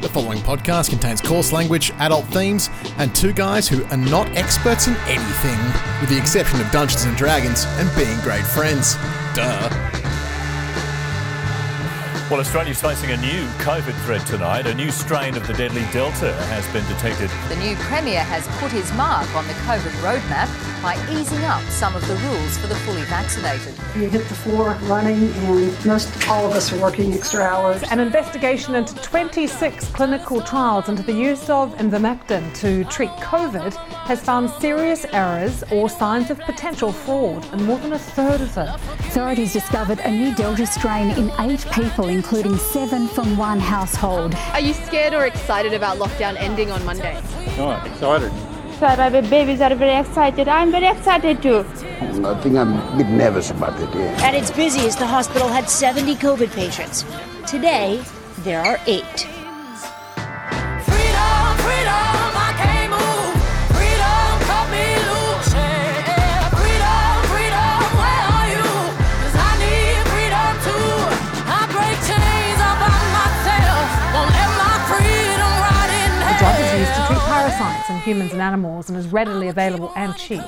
The following podcast contains coarse language, adult themes, and two guys who are not experts in anything, with the exception of Dungeons and Dragons and being great friends. Duh. Well, Australia's facing a new COVID threat tonight. A new strain of the deadly Delta has been detected. The new Premier has put his mark on the COVID roadmap by easing up some of the rules for the fully vaccinated. You hit the floor running, and most all of us are working extra hours. An investigation into 26 clinical trials into the use of ivermectin to treat COVID has found serious errors or signs of potential fraud in more than a third of them. Authorities discovered a new Delta strain in eight people, including seven from one household. Are you scared or excited about lockdown ending on Monday? Oh, excited. So babies are very excited. I'm very excited too. I think I'm a bit nervous about it, yeah. At its busiest, the hospital had 70 COVID patients. Today, there are eight. Humans and animals and is readily available and cheap.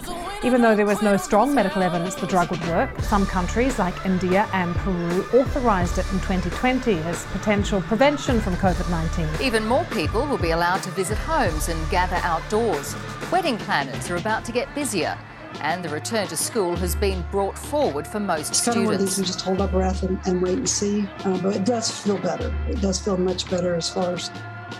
Even though there was no strong medical evidence the drug would work, some countries like India and Peru authorised it in 2020 as potential prevention from COVID 19. Even more people will be allowed to visit homes and gather outdoors. Wedding planners are about to get busier. And the return to school has been brought forward for most Some students. Some just hold our breath and, and wait and see. Uh, but it does feel better. It does feel much better as far as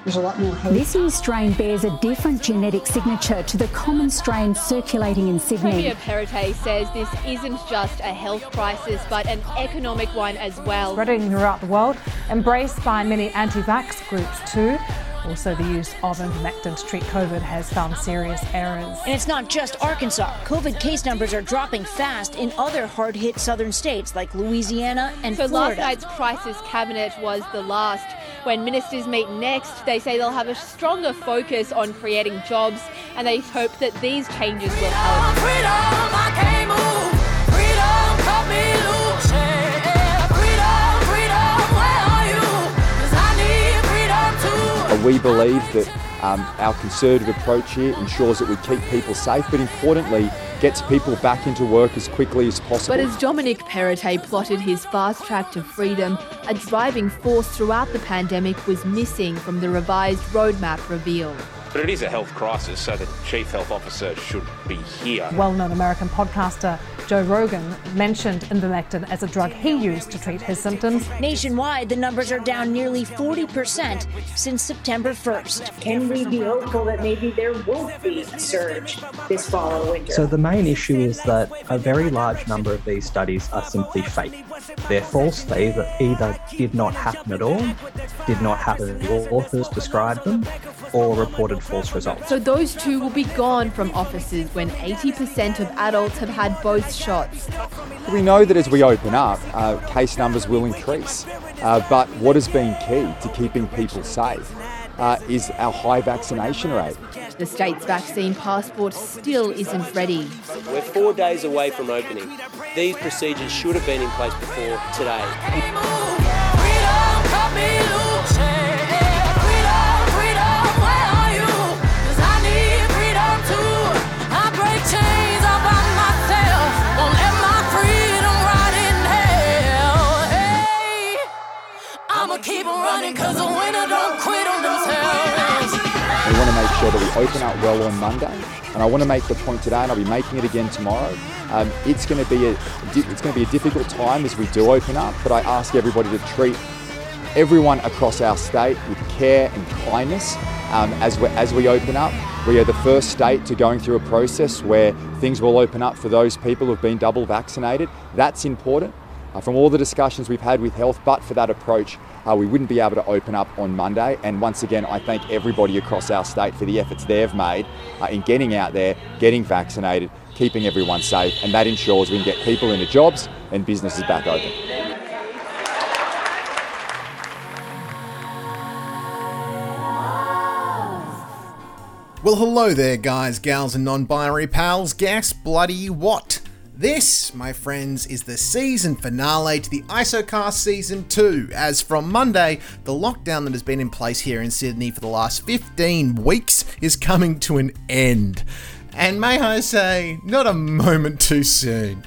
there's a lot more hope. This new strain bears a different genetic signature to the common strain circulating in Sydney. Premier Perrottet says this isn't just a health crisis, but an economic one as well. Spreading throughout the world, embraced by many anti-vax groups too. Also, the use of ivermectin to treat COVID has found serious errors. And it's not just Arkansas. COVID case numbers are dropping fast in other hard hit southern states like Louisiana and so Florida. last night's crisis cabinet was the last. When ministers meet next, they say they'll have a stronger focus on creating jobs and they hope that these changes will help. We believe that um, our conservative approach here ensures that we keep people safe, but importantly, gets people back into work as quickly as possible. But as Dominic Perrottet plotted his fast track to freedom, a driving force throughout the pandemic was missing from the revised roadmap revealed. But it is a health crisis, so the chief health officer should be here. Well known American podcaster Joe Rogan mentioned ivermectin as a drug he used to treat his symptoms. Nationwide, the numbers are down nearly 40% since September 1st. Can we be hopeful that maybe there won't be a surge this fall or winter? So, the main issue is that a very large number of these studies are simply fake. They're false, they either did not happen at all, did not happen, the authors described them, or reported false results. So those two will be gone from offices when 80% of adults have had both shots. We know that as we open up, uh, case numbers will increase. Uh, but what has been key to keeping people safe uh, is our high vaccination rate. The state's vaccine passport still isn't ready. We're four days away from opening. These procedures should have been in place before today. We want to make sure that we open up well on Monday, and I want to make the point today, and I'll be making it again tomorrow. Um, it's going to be a it's going to be a difficult time as we do open up, but I ask everybody to treat everyone across our state with care and kindness um, as we as we open up. We are the first state to going through a process where things will open up for those people who've been double vaccinated. That's important. Uh, from all the discussions we've had with health, but for that approach, uh, we wouldn't be able to open up on Monday. And once again, I thank everybody across our state for the efforts they've made uh, in getting out there, getting vaccinated, keeping everyone safe, and that ensures we can get people into jobs and businesses back open. Well, hello there, guys, gals, and non binary pals. Guess bloody what? This, my friends, is the season finale to the ISOCAST Season 2, as from Monday, the lockdown that has been in place here in Sydney for the last 15 weeks is coming to an end. And may I say, not a moment too soon.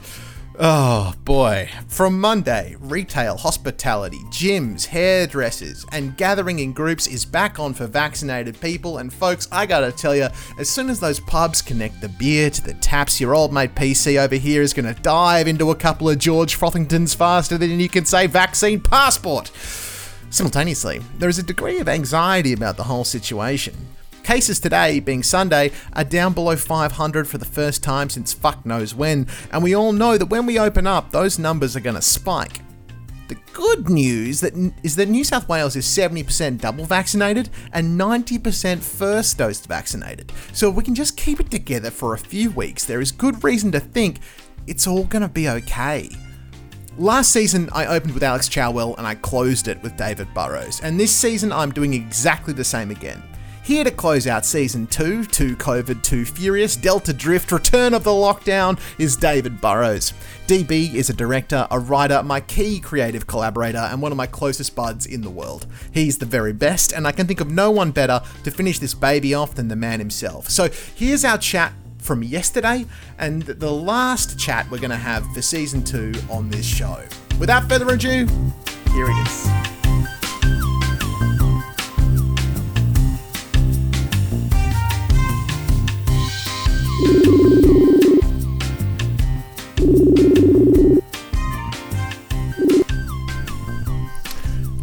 Oh boy. From Monday, retail, hospitality, gyms, hairdressers, and gathering in groups is back on for vaccinated people. And folks, I gotta tell you, as soon as those pubs connect the beer to the taps, your old mate PC over here is gonna dive into a couple of George Frothingtons faster than you can say vaccine passport. Simultaneously, there is a degree of anxiety about the whole situation. Cases today, being Sunday, are down below 500 for the first time since fuck knows when, and we all know that when we open up, those numbers are going to spike. The good news that is that New South Wales is 70% double vaccinated and 90% first dose vaccinated. So if we can just keep it together for a few weeks, there is good reason to think it's all going to be okay. Last season, I opened with Alex Chowell and I closed it with David Burrowes, and this season, I'm doing exactly the same again. Here to close out season 2, 2 COVID, 2 Furious, Delta Drift, Return of the Lockdown, is David Burrowes. DB is a director, a writer, my key creative collaborator, and one of my closest buds in the world. He's the very best, and I can think of no one better to finish this baby off than the man himself. So here's our chat from yesterday and the last chat we're going to have for season 2 on this show. Without further ado, here it is.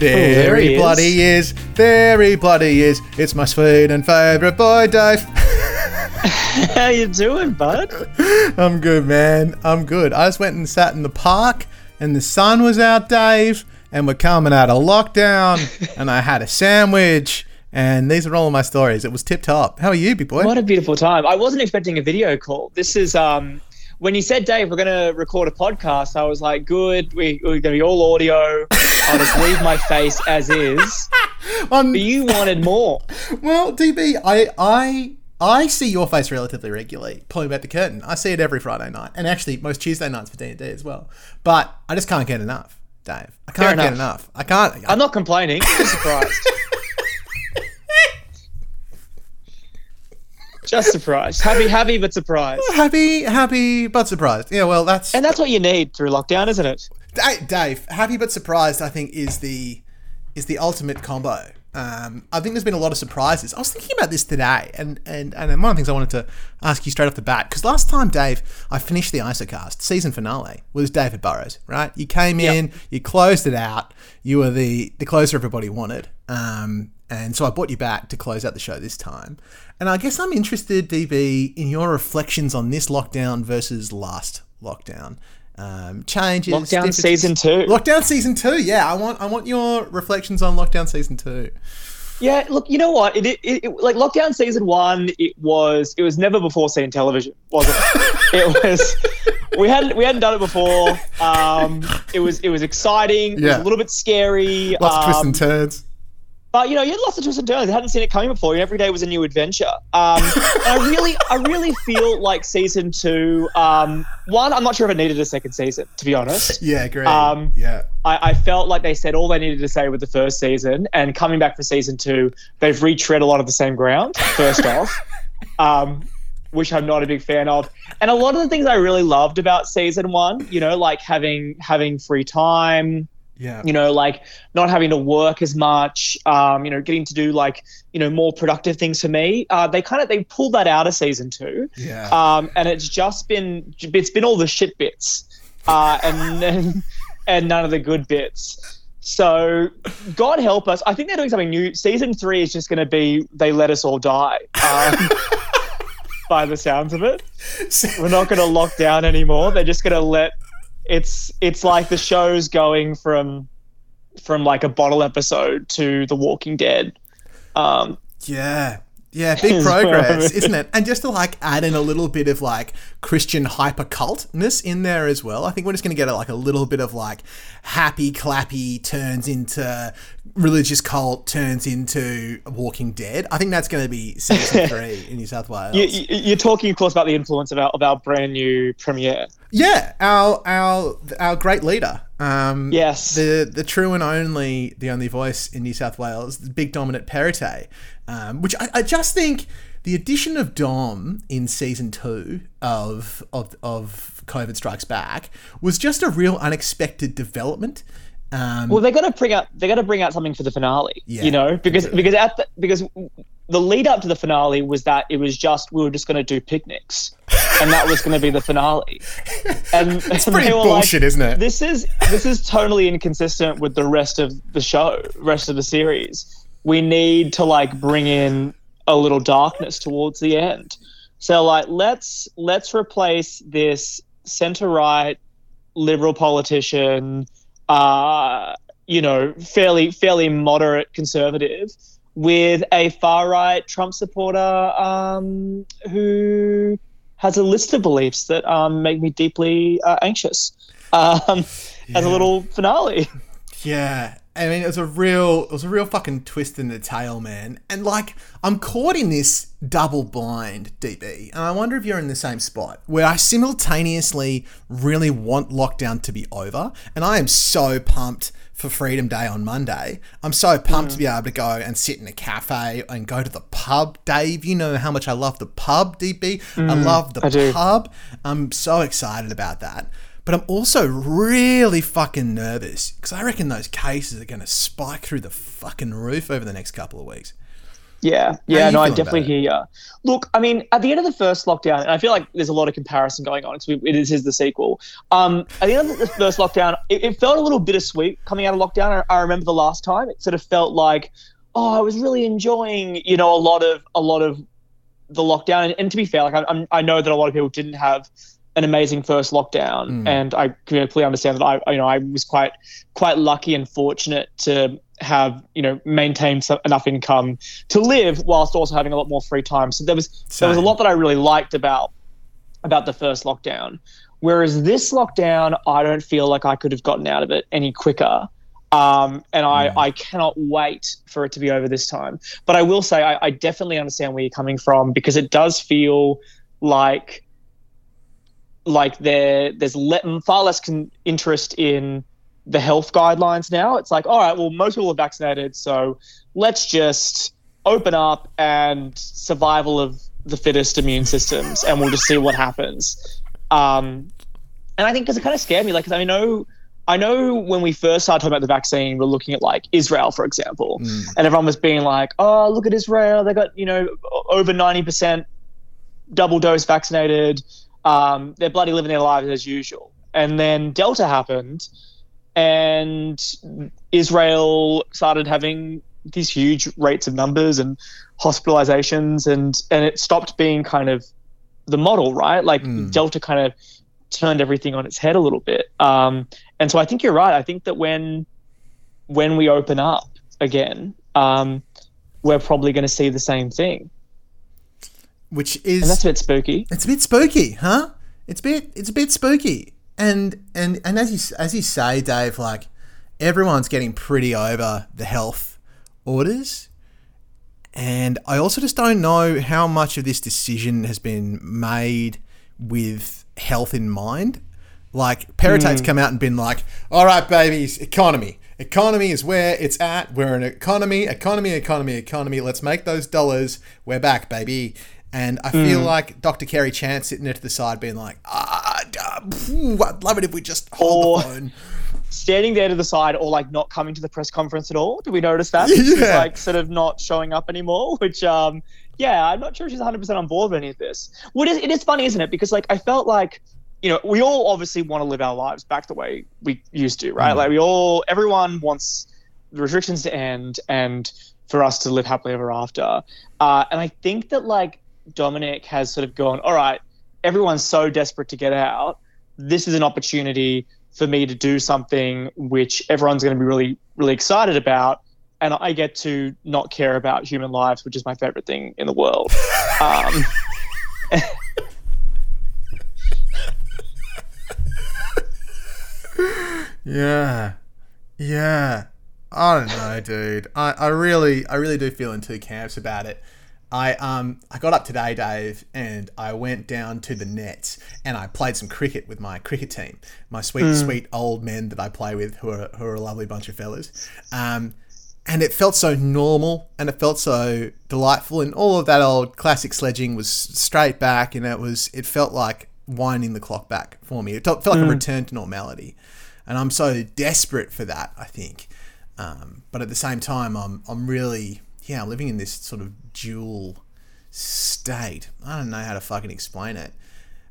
There, there he he bloody is. There he bloody is. It's my sweet and favourite boy, Dave. How you doing, bud? I'm good, man. I'm good. I just went and sat in the park, and the sun was out, Dave, and we're coming out of lockdown, and I had a sandwich, and these are all of my stories. It was tip top. How are you, big boy? What a beautiful time. I wasn't expecting a video call. This is um when you said, Dave, we're going to record a podcast, I was like, good. We, we're going to be all audio. I'll just leave my face as is. Um, but you wanted more. Well, DB, I I I see your face relatively regularly. Pulling back the curtain, I see it every Friday night, and actually most Tuesday nights for D and D as well. But I just can't get enough, Dave. I can't Fair get enough. enough. I can't. I'm not complaining. Just surprised. Just surprised. Happy, happy, but surprised. happy, happy, but surprised. Yeah, well, that's And that's what you need through lockdown, isn't it? Da- Dave, happy but surprised. I think is the is the ultimate combo. Um, I think there's been a lot of surprises. I was thinking about this today, and and and one of the things I wanted to ask you straight off the bat because last time, Dave, I finished the ISOCAST season finale was David Burrowes. Right, you came in, you closed it out. You were the the closer everybody wanted. Um, and so I brought you back to close out the show this time. And I guess I'm interested, DB, in your reflections on this lockdown versus last lockdown. Um, changes. Lockdown differences- season two. Lockdown season two. Yeah, I want I want your reflections on lockdown season two. Yeah, look, you know what? It, it, it like lockdown season one. It was it was never before seen television, was it? it was. We hadn't we hadn't done it before. Um, it was it was exciting. It was Yeah. a little bit scary. Lots of twists um, and turns. But you know, you had lots of twists and turns. I hadn't seen it coming before. Every day was a new adventure. Um, and I really, I really feel like season two. Um, one, I'm not sure if it needed a second season, to be honest. Yeah, great. Um, yeah. I, I felt like they said all they needed to say with the first season, and coming back for season two, they've retread a lot of the same ground. First off, um, which I'm not a big fan of, and a lot of the things I really loved about season one, you know, like having having free time, Yeah. you know, like not having to work as much, um, you know, getting to do like, you know, more productive things for me. Uh, they kind of they pulled that out of season two, Yeah. um, and it's just been it's been all the shit bits, uh, and and, and none of the good bits. So God help us. I think they're doing something new. Season three is just going to be they let us all die. Um, by the sounds of it, we're not going to lock down anymore. They're just going to let it's it's like the show's going from from like a bottle episode to The Walking Dead. Um, Yeah. Yeah, big Is what I progress, isn't it? And just to like add in a little bit of like Christian hyper cultness in there as well. I think we're just going to get a, like a little bit of like happy clappy turns into religious cult turns into Walking Dead. I think that's going to be season three in New South Wales. You, you're talking, of course, about the influence of our of our brand new premier. Yeah, our our our great leader. Um, yes, the the true and only the only voice in New South Wales, the big dominant Perrottet, um, which I, I just think the addition of Dom in season two of of of COVID Strikes Back was just a real unexpected development. Um, well, they got to bring out they got to bring out something for the finale. Yeah, you know, because because at the, because the lead up to the finale was that it was just we were just going to do picnics, and that was going to be the finale. And it's pretty bullshit, like, isn't it? This is this is totally inconsistent with the rest of the show, rest of the series. We need to like bring in a little darkness towards the end. So like let's let's replace this center right liberal politician uh, you know, fairly fairly moderate conservative with a far right Trump supporter um, who has a list of beliefs that um, make me deeply uh, anxious. Um, Yeah. As a little finale. Yeah, I mean, it was a real, it was a real fucking twist in the tail, man. And like, I'm caught in this double blind, DB, and I wonder if you're in the same spot where I simultaneously really want lockdown to be over, and I am so pumped for Freedom Day on Monday. I'm so pumped to be able to go and sit in a cafe and go to the pub, Dave. You know how much I love the pub, DB. I Mm, love the I pub. I'm so excited about that. But I'm also really fucking nervous because I reckon those cases are going to spike through the fucking roof over the next couple of weeks. Yeah, yeah, no, I definitely hear you. Look, I mean, at the end of the first lockdown, and I feel like there's a lot of comparison going on because it is, is the sequel. Um, at the end of the first lockdown, it, it felt a little bittersweet coming out of lockdown. I, I remember the last time it sort of felt like, oh, I was really enjoying, you know, a lot of a lot of the lockdown. And, and to be fair, like I, I'm, I know that a lot of people didn't have an amazing first lockdown, Mm. and I completely understand that. I, you know, I was quite quite lucky and fortunate to have you know maintained some, enough income to live whilst also having a lot more free time. So there was there was a lot that I really liked about about the first lockdown. Whereas this lockdown, I don't feel like I could have gotten out of it any quicker. Um, and I, I cannot wait for it to be over this time. But I will say, I, I definitely understand where you're coming from because it does feel like like there there's le- far less con- interest in the health guidelines now. It's like, all right, well, most people are vaccinated, so let's just open up and survival of the fittest immune systems, and we'll just see what happens. Um, and I think because it kind of scared me, like 'cause I know. I know when we first started talking about the vaccine, we're looking at like Israel, for example, and everyone was being like, "Oh, look at Israel! They got you know over ninety percent double dose vaccinated. Um, they're bloody living their lives as usual." And then Delta happened, and Israel started having these huge rates of numbers and hospitalizations, and and it stopped being kind of the model, right? Like Delta kind of turned everything on its head a little bit. Um, and so I think you're right. I think that when when we open up again, um, we're probably going to see the same thing. Which is And that's a bit spooky. It's a bit spooky, huh? It's a bit it's a bit spooky. And and and as you as you say, Dave, like everyone's getting pretty over the health orders. And I also just don't know how much of this decision has been made with health in mind. Like Perrottet's Mm. come out and been like, "All right, babies, economy. Economy is where it's at. We're an economy, economy, economy, economy. Let's make those dollars. We're back, baby." And I feel Mm. like Dr. Kerry Chant sitting there to the side, being like, "Ah, phew, I'd love it if we just hold Or the phone." standing there to the side, or like not coming to the press conference at all. Did we notice that? She's like sort of not showing up anymore. Which, um, yeah, I'm not sure she's 100 percent on board with any of this. What is it is funny, isn't it? Because like I felt like. You know, we all obviously want to live our lives back the way we used to, right? Mm. Like we all, everyone wants the restrictions to end and for us to live happily ever after. Uh, and I think that like Dominic has sort of gone, all right, everyone's so desperate to get out. This is an opportunity for me to do something which everyone's going to be really, really excited about. And I get to not care about human lives, which is my favorite thing in the world. Um, Yeah. Yeah. I don't know, dude. I, I really I really do feel in two camps about it. I um I got up today, Dave, and I went down to the nets and I played some cricket with my cricket team, my sweet Mm. sweet old men that I play with, who are who are a lovely bunch of fellas. Um, and it felt so normal and it felt so delightful, and all of that old classic sledging was straight back, and it was it felt like winding the clock back for me. It felt felt like a Mm. return to normality, and I'm so desperate for that. I think. Um, but at the same time, I'm I'm really yeah, I'm living in this sort of dual state. I don't know how to fucking explain it.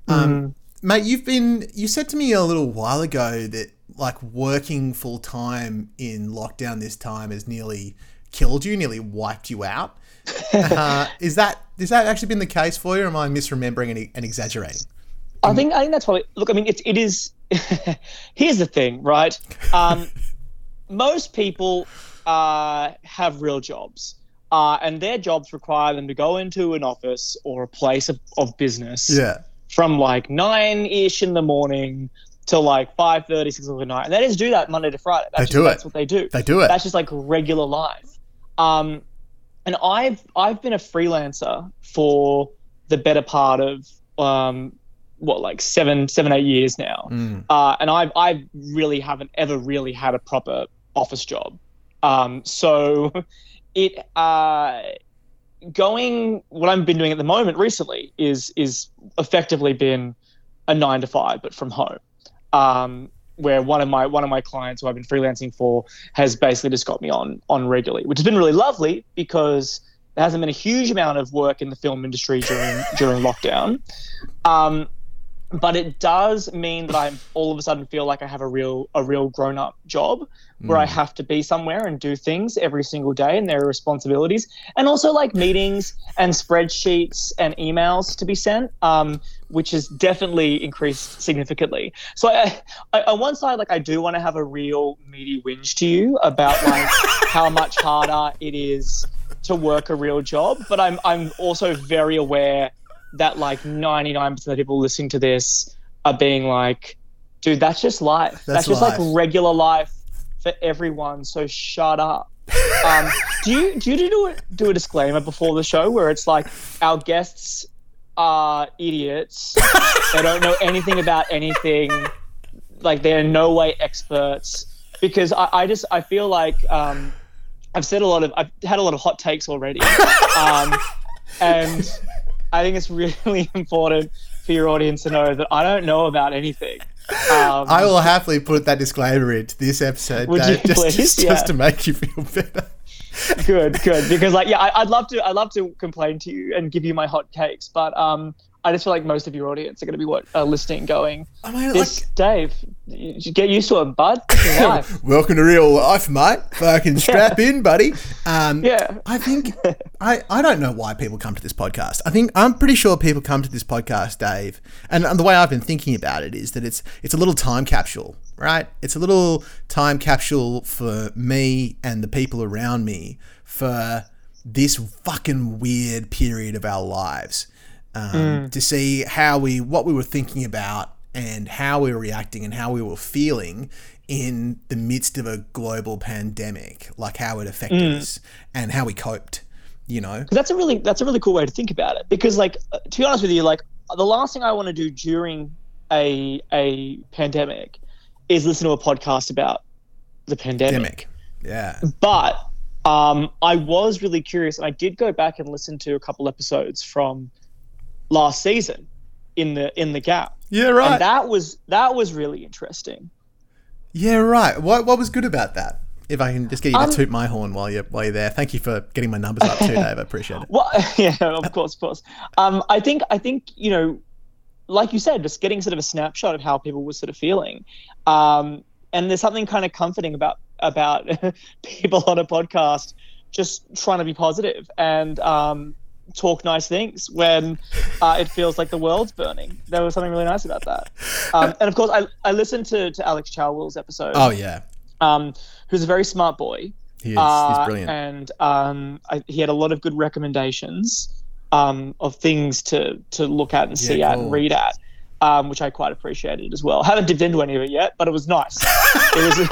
Um, Mate, you've been you said to me a little while ago that like working full time in lockdown this time has nearly killed you, nearly wiped you out. uh, is that is that actually been the case for you, or am I misremembering and, and exaggerating? I think I think that's probably look. I mean, it it is. here's the thing, right? Um, most people uh, have real jobs, uh, and their jobs require them to go into an office or a place of, of business Yeah. from like nine ish in the morning till like 5 6 o'clock at night, and they just do that Monday to Friday. That's They just, do it. That's what they do. They do it. That's just like regular life. Um, and I've I've been a freelancer for the better part of um, what like seven seven eight years now, Mm. uh, and I I really haven't ever really had a proper office job. Um, so it uh, going what I've been doing at the moment recently is is effectively been a nine to five, but from home. Um, where one of my one of my clients who I've been freelancing for has basically just got me on on regularly, which has been really lovely because there hasn't been a huge amount of work in the film industry during during lockdown. Um, but it does mean that I all of a sudden feel like I have a real a real grown up job where I Mm. have to be somewhere and do things every single day, and there are responsibilities, and also like meetings and spreadsheets and emails to be sent, um, which has definitely increased significantly. So I, I, on one side, like I do want to have a real meaty whinge to you about like how much harder it is to work a real job, but I'm I'm also very aware that like 99% of people listening to this are being like, dude, that's just life. That's That's, just life. like regular life for everyone. So shut up. Um, do you do you do a, do a disclaimer before the show where it's like our guests are idiots, they don't know anything about anything, like they're in no way experts. Because I, I just I feel like um, I've said a lot of I've had a lot of hot takes already, um, and I think it's really important for your audience to know that I don't know about anything. Um, I will happily put that disclaimer into this episode, Would you just, please? just, Yeah. just to make you feel better. good, good. Because like, yeah, I, I'd love to. I'd love to complain to you and give you my hot cakes, but um, I just feel like most of your audience are going to be what uh, listening, going. I mean, this Dave, you get used to it, bud. It's your life. Welcome to real life, mate. Fucking strap in, buddy. Um, yeah. I think I, I don't know why people come to this podcast. I think I'm pretty sure people come to this podcast, Dave, and, and the way I've been thinking about it is that it's it's a little time capsule, right? It's a little time capsule for me and the people around me for this fucking weird period of our lives. Um, Mm. To see how we what we were thinking about and how we were reacting and how we were feeling in the midst of a global pandemic, like how it affected Mm. us and how we coped. You know, that's a really that's a really cool way to think about it. Because like to be honest with you, like the last thing I want to do during a a pandemic is listen to a podcast about the pandemic. Yeah. But um, I was really curious, and I did go back and listen to a couple episodes from last season in the in the gap. Yeah, right. And that was that was really interesting. Yeah, right. What what was good about that? If I can just get you to Um, toot my horn while you're while you're there. Thank you for getting my numbers up too, Dave. I appreciate it. Well, yeah, of course, of course. Um, I think I think you know, like you said, just getting sort of a snapshot of how people were sort of feeling, um, and there's something kind of comforting about about people on a podcast just trying to be positive and um, talk nice things when uh, it feels like the world's burning. There was something really nice about that. Um, and of course, I I listened to to Alex Chowell's episode. Oh yeah. Um, who's a very smart boy. He is. He's Uh, brilliant. And um, I, he had a lot of good recommendations um, of things to to look at and Yeah, see at and read at, um, which I quite appreciated as well. Haven't dipped into any of it yet, but it was nice. it was.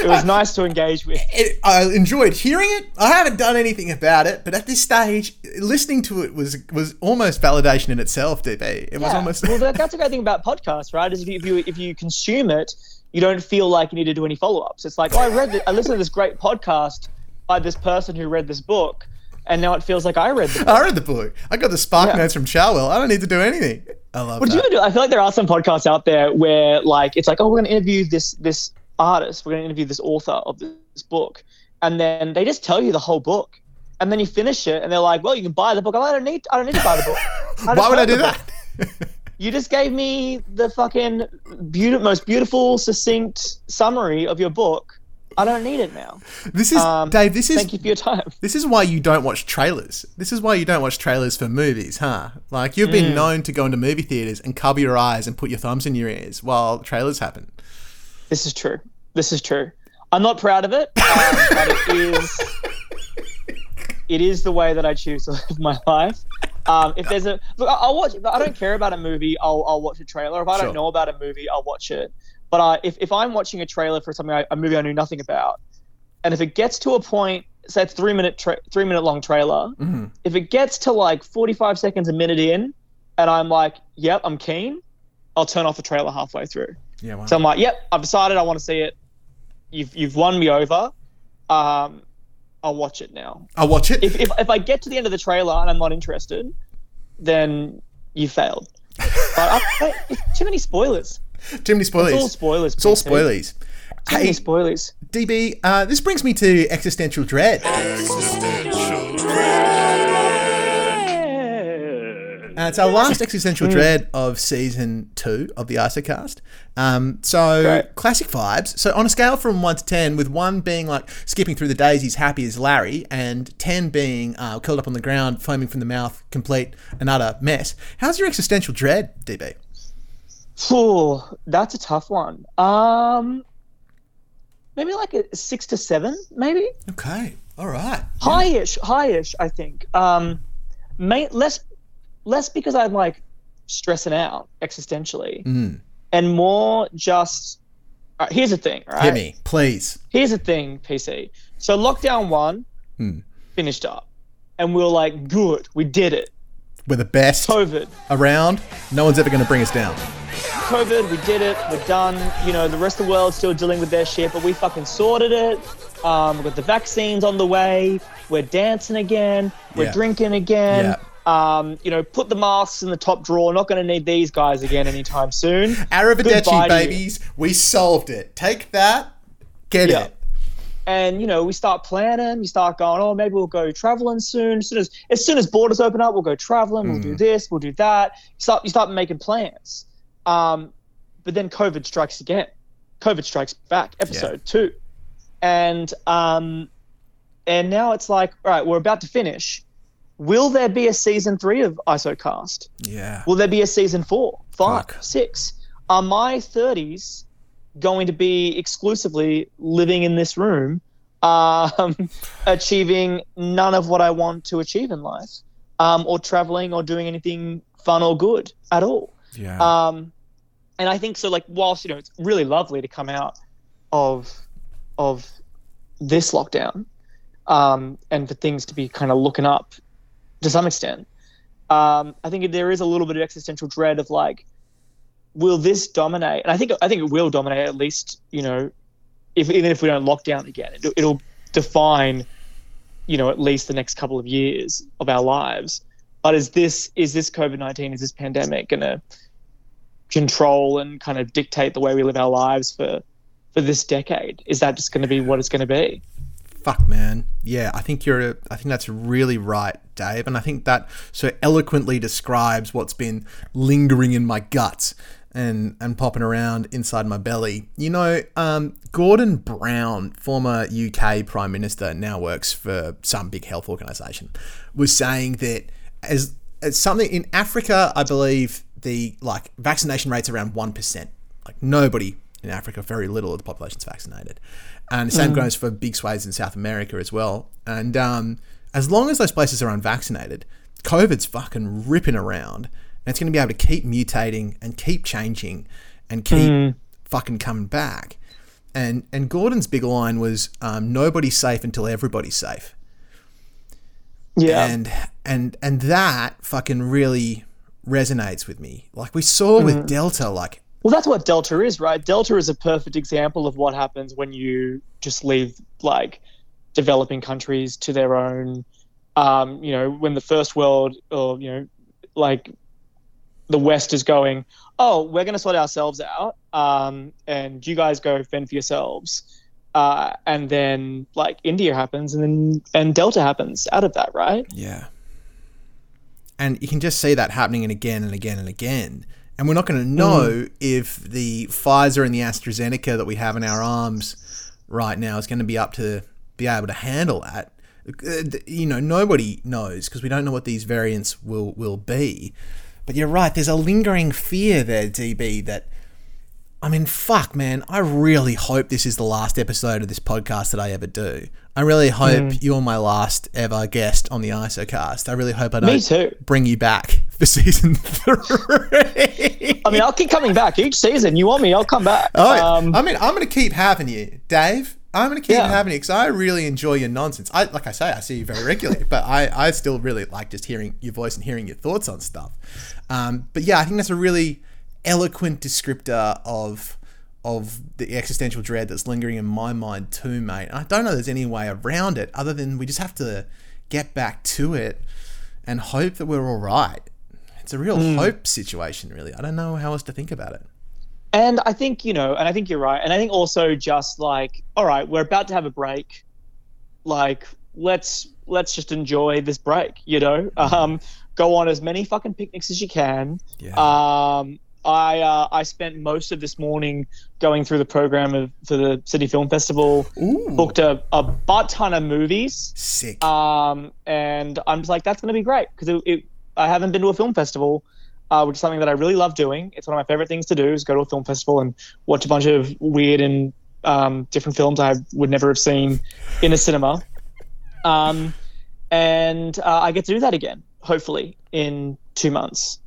It was nice to engage with. It, I enjoyed hearing it. I haven't done anything about it, but at this stage, listening to it was was almost validation in itself. DB, it was almost. well, that- that's a great thing about podcasts, right? Is if you, if you if you consume it, you don't feel like you need to do any follow ups. It's like, oh, I read, the, I listened to this great podcast by this person who read this book, and now it feels like I read the book. I read the book. I got the spark Yeah. notes from Charwell. I don't need to do anything. I love What do that. you do? I feel like there are some podcasts out there where like it's like, oh, we're going to interview this this artist, we're going to interview this author of this book, and then they just tell you the whole book, and then you finish it, and they're like, well, you can buy the book. I'm like, I don't need, I don't need to buy the book. Why would I do that? You just gave me the fucking beautiful, most beautiful, succinct summary of your book. I don't need it now. This is Um, Dave. This is thank you for your time. This is why you don't watch trailers. This is why you don't watch trailers for movies, huh? Like you've been Mm. known to go into movie theaters and cover your eyes and put your thumbs in your ears while trailers happen. This is true. This is true. I'm not proud of it, um, but it is. It is the way that I choose to live my life. Um, if there's a look, I- I'll watch. If I don't care about a movie, I'll I'll watch a trailer. If I Sure. don't know about a movie, I'll watch it. But uh, if if I'm watching a trailer for something I, a movie I knew nothing about, and if it gets to a point, say it's three minute tra- three minute long trailer, Mhm. if it gets to like 45 seconds a minute in, and I'm like, yep, I'm keen, I'll turn off the trailer halfway through. Yeah, wow. So I'm like, yep, I've decided I want to see it. You've you've won me over. Um, I'll watch it now. I'll watch it. If, if if I get to the end of the trailer and I'm not interested, then you failed. But I, I, too many spoilers. Too many spoilers. It's all spoilers. It's all spoilers. spoilies. Too many spoilers. DB, uh, this brings me to existential dread. existential dread. Uh, it's our last existential Mm. dread of season two of the ISOcast. Um, so Great. classic vibes. So on a scale from one to ten, with one being like skipping through the days, he's happy as Larry, and ten being uh, curled up on the ground, foaming from the mouth, complete and utter mess. How's your existential dread, DB? Phew, that's a tough one. Um, maybe like a six to seven, maybe. Okay, all right. highish, highish. I think. Um, may, less, less because I'm like stressing out existentially, Mm. and more just. right, here's the thing, right? Hit me, please. Here's the thing, PC. So lockdown one Hmm. finished up, and we were like, good, we did it. We're the best COVID. around. No one's ever going to bring us down. COVID, we did it, we're done. You know, the rest of the world's still dealing with their shit, but we fucking sorted it. Um, we've got the vaccines on the way. We're dancing again. We're Yeah. drinking again. Um, you know, put the masks in the top drawer. Not going to need these guys again anytime soon. Arrivederci, Goodbye to you. babies. We solved it. Take that. Get Yeah. it. and you know we start planning you start going oh maybe we'll go traveling soon as soon as as soon as borders open up we'll go traveling we'll do this we'll do that you start you start making plans um but then covid strikes again covid strikes back episode two and um and now it's like all right we're about to finish will there be a season three of isocast Yeah. Will there be a season four, five, six? Are my 30s going to be exclusively living in this room, um, achieving none of what I want to achieve in life, um, or traveling or doing anything fun or good at all? Yeah. Um, and I think so. Like, whilst you know, it's really lovely to come out of of this lockdown, um, and for things to be kind of looking up to some extent. Um, I think there is a little bit of existential dread of like, will this dominate? And I think I think it will dominate at least. You know, if even if we don't lock down again, it, it'll define, you know, at least the next couple of years of our lives. But is this is this COVID nineteen is this pandemic going to control and kind of dictate the way we live our lives for for this decade? Is that just going to be what it's going to be? Fuck, man. Yeah, I think you're. I think that's really right, Dave, and I think that so eloquently describes what's been lingering in my guts and and popping around inside my belly. You know, um, Gordon Brown, former UK Prime Minister, now works for some big health organisation, was saying that as as something in Africa, I believe the like vaccination rates around one percent. Like nobody in Africa, very little of the population's vaccinated. And the same Mm. goes for big swathes in South America as well. And um, as long as those places are unvaccinated, COVID's fucking ripping around. And it's going to be able to keep mutating and keep changing and keep Mm. fucking coming back. and and Gordon's big line was um, "Nobody's safe until everybody's safe." Yeah. and and and that fucking really resonates with me. Like we saw with Mhm. Delta, like Well, that's what Delta is, right? Delta is a perfect example of what happens when you just leave like developing countries to their own. Um, you know, when the first world, or you know, like the West is going, oh, we're going to sort ourselves out, um, and you guys go fend for yourselves. Uh, and then like India happens, and then and Delta happens out of that, right? Yeah. And you can just see that happening and again and again and again. And we're not going to know if the Pfizer and the AstraZeneca that we have in our arms right now is going to be up to be able to handle that. Uh, You know, nobody knows because we don't know what these variants will will be. But you're right. There's a lingering fear there, DB. That I mean, fuck, man. I really hope this is the last episode of this podcast that I ever do. I really hope Mm. you're my last ever guest on the ISOcast. I really hope I don't bring you back for season three. I mean, I'll keep coming back each season. You want me? I'll come back. Oh, Um, I mean, I'm going to keep having you, Dave. I'm going to keep Yeah. having you because I really enjoy your nonsense. I, like I say, I see you very regularly, but I, I still really like just hearing your voice and hearing your thoughts on stuff. Um, but yeah, I think that's a really eloquent descriptor of of the existential dread that's lingering in my mind too, mate. I don't know there's any way around it other than we just have to get back to it and hope that we're all right. It's a real Mm. hope situation, really. I don't know how else to think about it. And I think, you know, and I think you're right. And I think also just like, all right, we're about to have a break. Like, let's let's just enjoy this break, you know? Um, go on as many fucking picnics as you can. Um, I uh, I spent most of this morning going through the program of for the Sydney Film Festival. Booked a, a butt ton of movies. Sick. Um, and I'm just like, that's gonna be great because it, it, I haven't been to a film festival, uh, which is something that I really love doing. It's one of my favorite things to do is go to a film festival and watch a bunch of weird and um, different films I would never have seen in a cinema. Um, and uh, I get to do that again, hopefully in two months,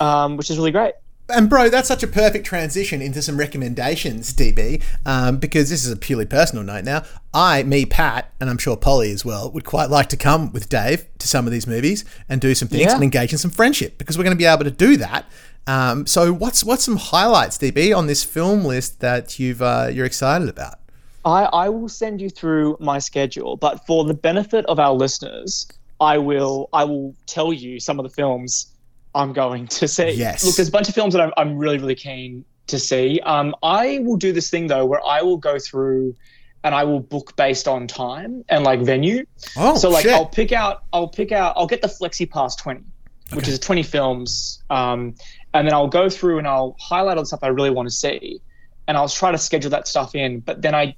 um, which is really great. And bro, that's such a perfect transition into some recommendations, DB. Um, because this is a purely personal note now. I, me, Pat, and I'm sure Polly as well, would quite like to come with Dave to some of these movies and do some things Yeah. and engage in some friendship because we're going to be able to do that. Um, so what's what's some highlights, DB, on this film list that you've uh, you're excited about? I, I will send you through my schedule, but for the benefit of our listeners, I will I will tell you some of the films I'm going to see. Yes. Look, there's a bunch of films that I'm, I'm really really keen to see. Um, I will do this thing though, where I will go through and I will book based on time and like venue. Oh, so like shit. I'll pick out I'll pick out I'll get the Flexi Pass 20, which is 20 films, um, and then I'll go through and I'll highlight all the stuff I really want to see, and I'll try to schedule that stuff in. But then I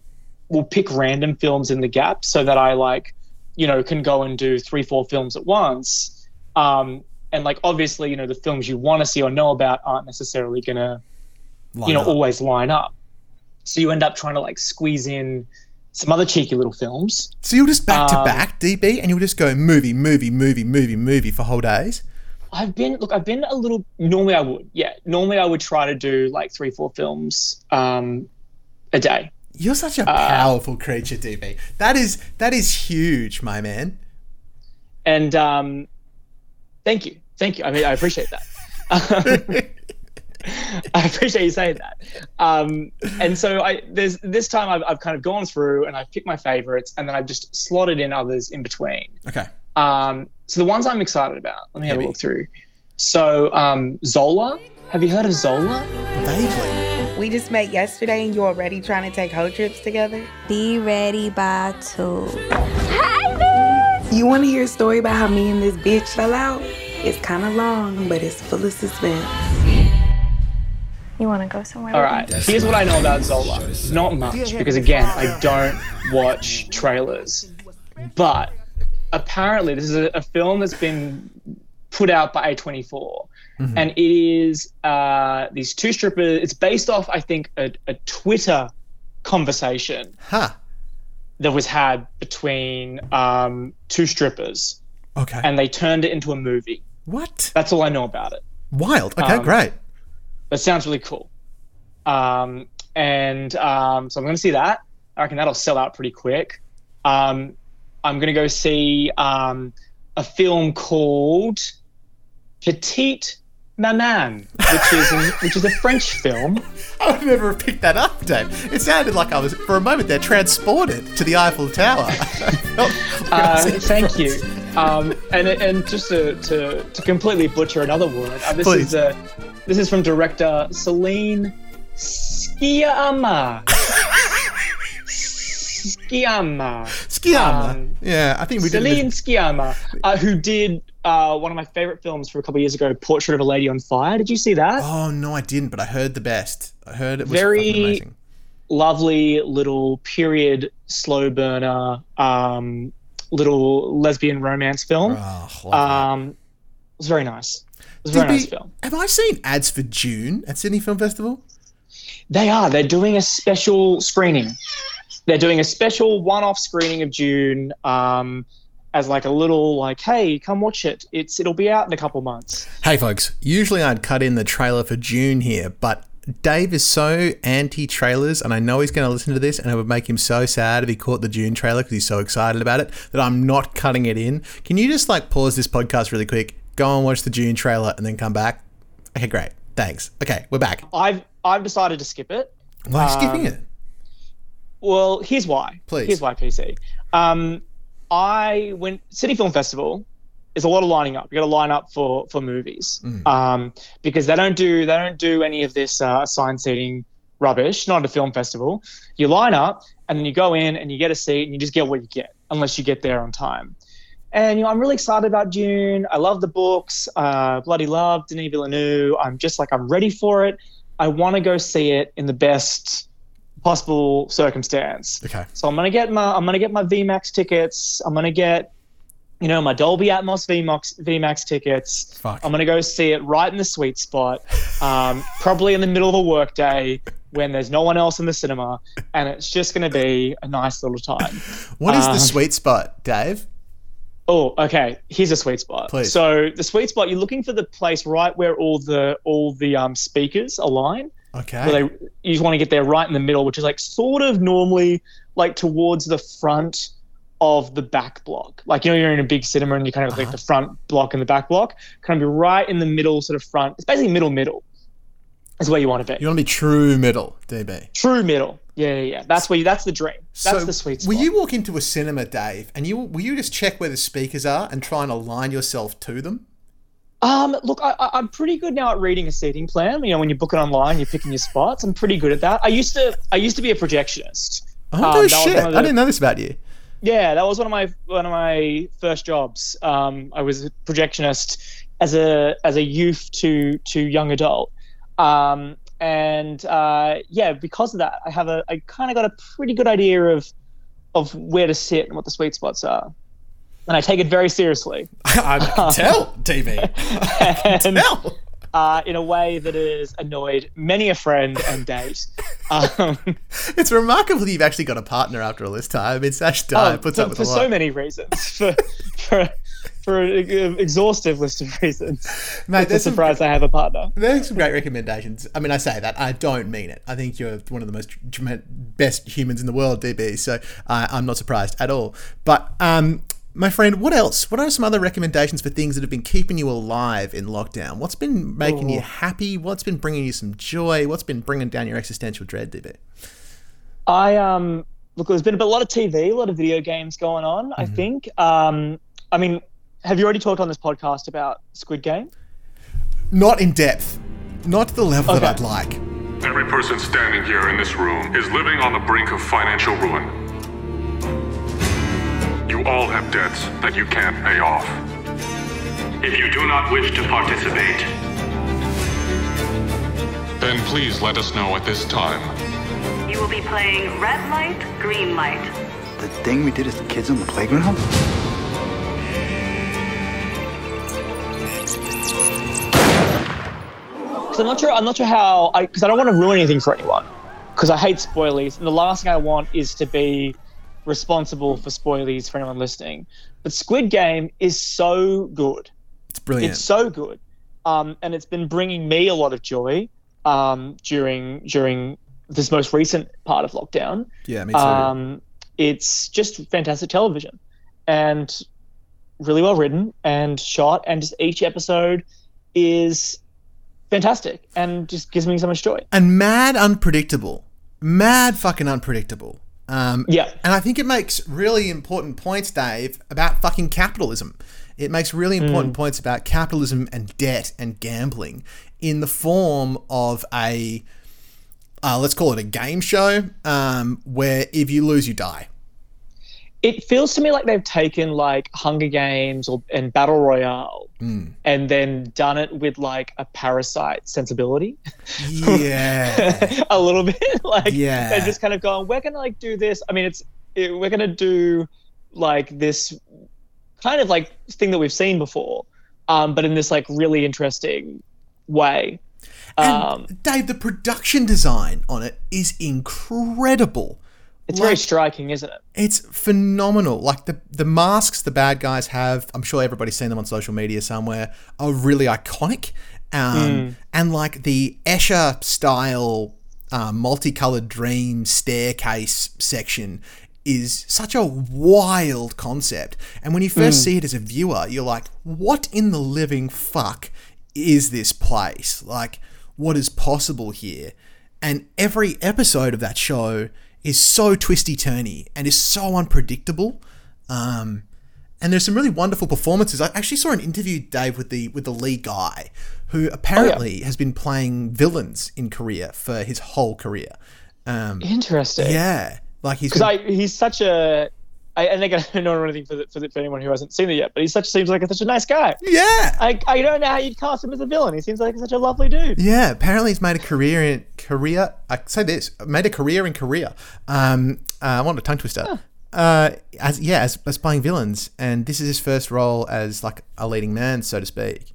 will pick random films in the gap so that I like, you know, can go and do three four films at once. Um, and like obviously, you know, the films you want to see or know about aren't necessarily gonna, Line you know, up. always line up. So you end up trying to like squeeze in some other cheeky little films. So you'll just back to Um, back, DB, and you'll just go movie, movie, movie, movie, movie for whole days. I've been look. I've been a little. Normally, I would. Yeah. Normally, I would try to do like three, four films um, a day. You're such a Uh, powerful creature, DB. That is that is huge, my man. And um, thank you, thank you. I mean, I appreciate that. I appreciate you saying that. Um, and so I there's this time I've, I've kind of gone through and I've picked my favorites and then I've just slotted in others in between. Okay. Um, so the ones I'm excited about. Let me have Heavy. a look through. So um, Zola. Have you heard of Zola? Vaguely. We just met yesterday and you're already trying to take whole trips together? Be ready by two. You want to hear a story about how me and this bitch fell out? It's kind of long, but it's full of suspense. You want to go somewhere? All with right. me? Here's what I know about Zola. Not much, because again, I don't watch trailers. But apparently, this is a, a film that's been put out by A24, Mhm. and it is uh, these two strippers. It's based off, I think, a, a Twitter conversation Huh. That was had between um, two strippers, Okay. and they turned it into a movie. What? That's all I know about it. Wild. Okay, Um, great. That sounds really cool. Um, and um, so I'm going to see that. I reckon that'll sell out pretty quick. Um, I'm going to go see um, a film called Petite Maman, which is an, which is a French film. I would never have picked that up, Dave. It sounded like I was, for a moment there, transported to the Eiffel Tower. uh, thank you. Um, and and just to, to, to completely butcher another word, uh, this Please. is uh, this is from director Celine Sciamma. Sciamma. Skiama. Um, yeah, I think we did. Celine Sciamma, uh, who did uh, one of my favorite films from a couple of years ago, Portrait of a Lady on Fire. Did you see that? Oh no, I didn't, but I heard the best. I heard it was Very amazing. lovely little period slow burner, um, little lesbian romance film. Oh, um, it was very nice. It was a very nice film. Have I seen ads for Dune at Sydney Film Festival? They are. They're doing a special screening. They're doing a special one-off screening of Dune um, as like a little like, hey, come watch it. It's it'll be out in a couple months. Hey folks, usually I'd cut in the trailer for Dune here, but Dave is so anti trailers, and I know he's going to listen to this, and it would make him so sad if he caught the Dune trailer because he's so excited about it that I'm not cutting it in. Can you just like pause this podcast really quick, go and watch the Dune trailer, and then come back? Okay, great. Thanks. Okay, we're back. I've I've decided to skip it. Why are you skipping Um, it? Well, here's why. Please. Here's why, PC. Um, I went Sydney Film Festival. Is a lot of lining up. You got to line up for for movies Mm. um, because they don't do they don't do any of this uh, assigned seating rubbish. Not at a film festival. You line up and then you go in and you get a seat and you just get what you get unless you get there on time. And you know, I'm really excited about Dune. I love the books. Uh, bloody love Denis Villeneuve. I'm just like I'm ready for it. I want to go see it in the best possible circumstance. Okay. So I'm gonna get my I'm gonna get my VMAX tickets. I'm gonna get, you know, my Dolby Atmos VMAX VMAX tickets. Fuck. I'm gonna go see it right in the sweet spot, um, probably in the middle of a workday when there's no one else in the cinema, and it's just gonna be a nice little time. What is the Um, sweet spot, Dave? Oh, okay. Here's a sweet spot. Please. So the sweet spot, you're looking for the place right where all the all the um, speakers align. Okay. Where they, you just want to get there right in the middle, which is like sort of normally like towards the front of the back block. Like you know, you're in a big cinema and you kind of like uh-huh. the front block and the back block, kind of be right in the middle, sort of front. It's basically middle middle. Is where you want to be. You want to be true middle, DB. True middle. Yeah, yeah, yeah. That's where you, that's the dream. That's the sweet spot. Will you walk into a cinema, Dave, and you will you just check where the speakers are and try and align yourself to them? Um, look, I, I- I'm pretty good now at reading a seating plan. You know, when you book it online, you're picking your spots. I'm pretty good at that. I used to, I used to be a projectionist. Oh Um, no shit! of I didn't know this about you. Yeah, that was one of my one of my first jobs. Um, I was a projectionist as a as a youth to to young adult. Um, and uh, yeah, because of that, I have a I kind of got a pretty good idea of of where to sit and what the sweet spots are. And I take it very seriously. I can tell, TV. and, Uh, in a way that has annoyed many a friend and date. Um, It's remarkable that you've actually got a partner after all this time. It's Ash Dye oh, puts for, up with for so many reasons. For for for an exhaustive list of reasons. Mate, it's a there's some- surprise I have a partner. There's some great recommendations. I mean, I say that I don't mean it. I think you're one of the most best humans in the world, DB. So uh, I'm not surprised at all. But um, my friend, what else? What are some other recommendations for things that have been keeping you alive in lockdown? What's been making you Oh. happy? What's been bringing you some joy? What's been bringing down your existential dread, DB? I um look, there's been a lot of TV, a lot of video games going on. I think. Um, I mean, have you already talked on this podcast about Squid Game? Not in depth, not to the level that I'd like. Every person standing here in this room is living on the brink of financial ruin. You all have debts that you can't pay off. If you do not wish to participate, Then please let us know at this time. You will be playing red light, green light. The thing we did as kids on the playground? Because I'm not sure. I'm not sure how. I because I don't want to ruin anything for anyone. Because I hate spoilers, and the last thing I want is to be responsible for spoilies for anyone listening. But Squid Game is so good. It's brilliant. It's so good, um, and it's been bringing me a lot of joy um, during during this most recent part of lockdown. Yeah, me too. Um, it's just fantastic television, and really well written and shot, and just each episode is fantastic and just gives me so much joy. and mad unpredictable. Mad fucking unpredictable. Um, Yeah. And I think it makes really important points, Dave, about fucking capitalism. It makes really important Mm. points about capitalism and debt and gambling in the form of a, uh, let's call it a game show, um, where if you lose, you die. It feels to me like they've taken like Hunger Games or and Battle Royale Mm. and then done it with like a parasite sensibility. Yeah. a little bit like Yeah. they're just kind of going we're gonna like do this i mean it's it, we're gonna do like this kind of like thing that we've seen before um but in this like really interesting way um Dave, the production design on it is incredible. It's very striking isn't it It's phenomenal. Like the the masks the bad guys have, I'm sure everybody's seen them on social media somewhere, are really iconic. Um, Mm. And like the Escher style uh, multicolored dream staircase section is such a wild concept. And when you first Mm. see it as a viewer, you're like, what in the living fuck is this place? Like, what is possible here? And every episode of that show is so twisty turny and is so unpredictable. Um, and there's some really wonderful performances. I actually saw an interview, Dave, with the with the lead guy, who apparently has been playing villains in Korea for his whole career. Um, interesting yeah, like he's because been- he's such a I, and again, I don't know anything for, the, for, the, for anyone who hasn't seen it yet, but he such seems like such a nice guy. Yeah, I, I don't know how you'd cast him as a villain. He seems like such a lovely dude. Yeah, apparently he's made a career in Korea. I say this, made a career in Korea. Um, uh, I want a tongue twister. Uh, as yeah, as, as playing villains, and this is his first role as like a leading man, so to speak.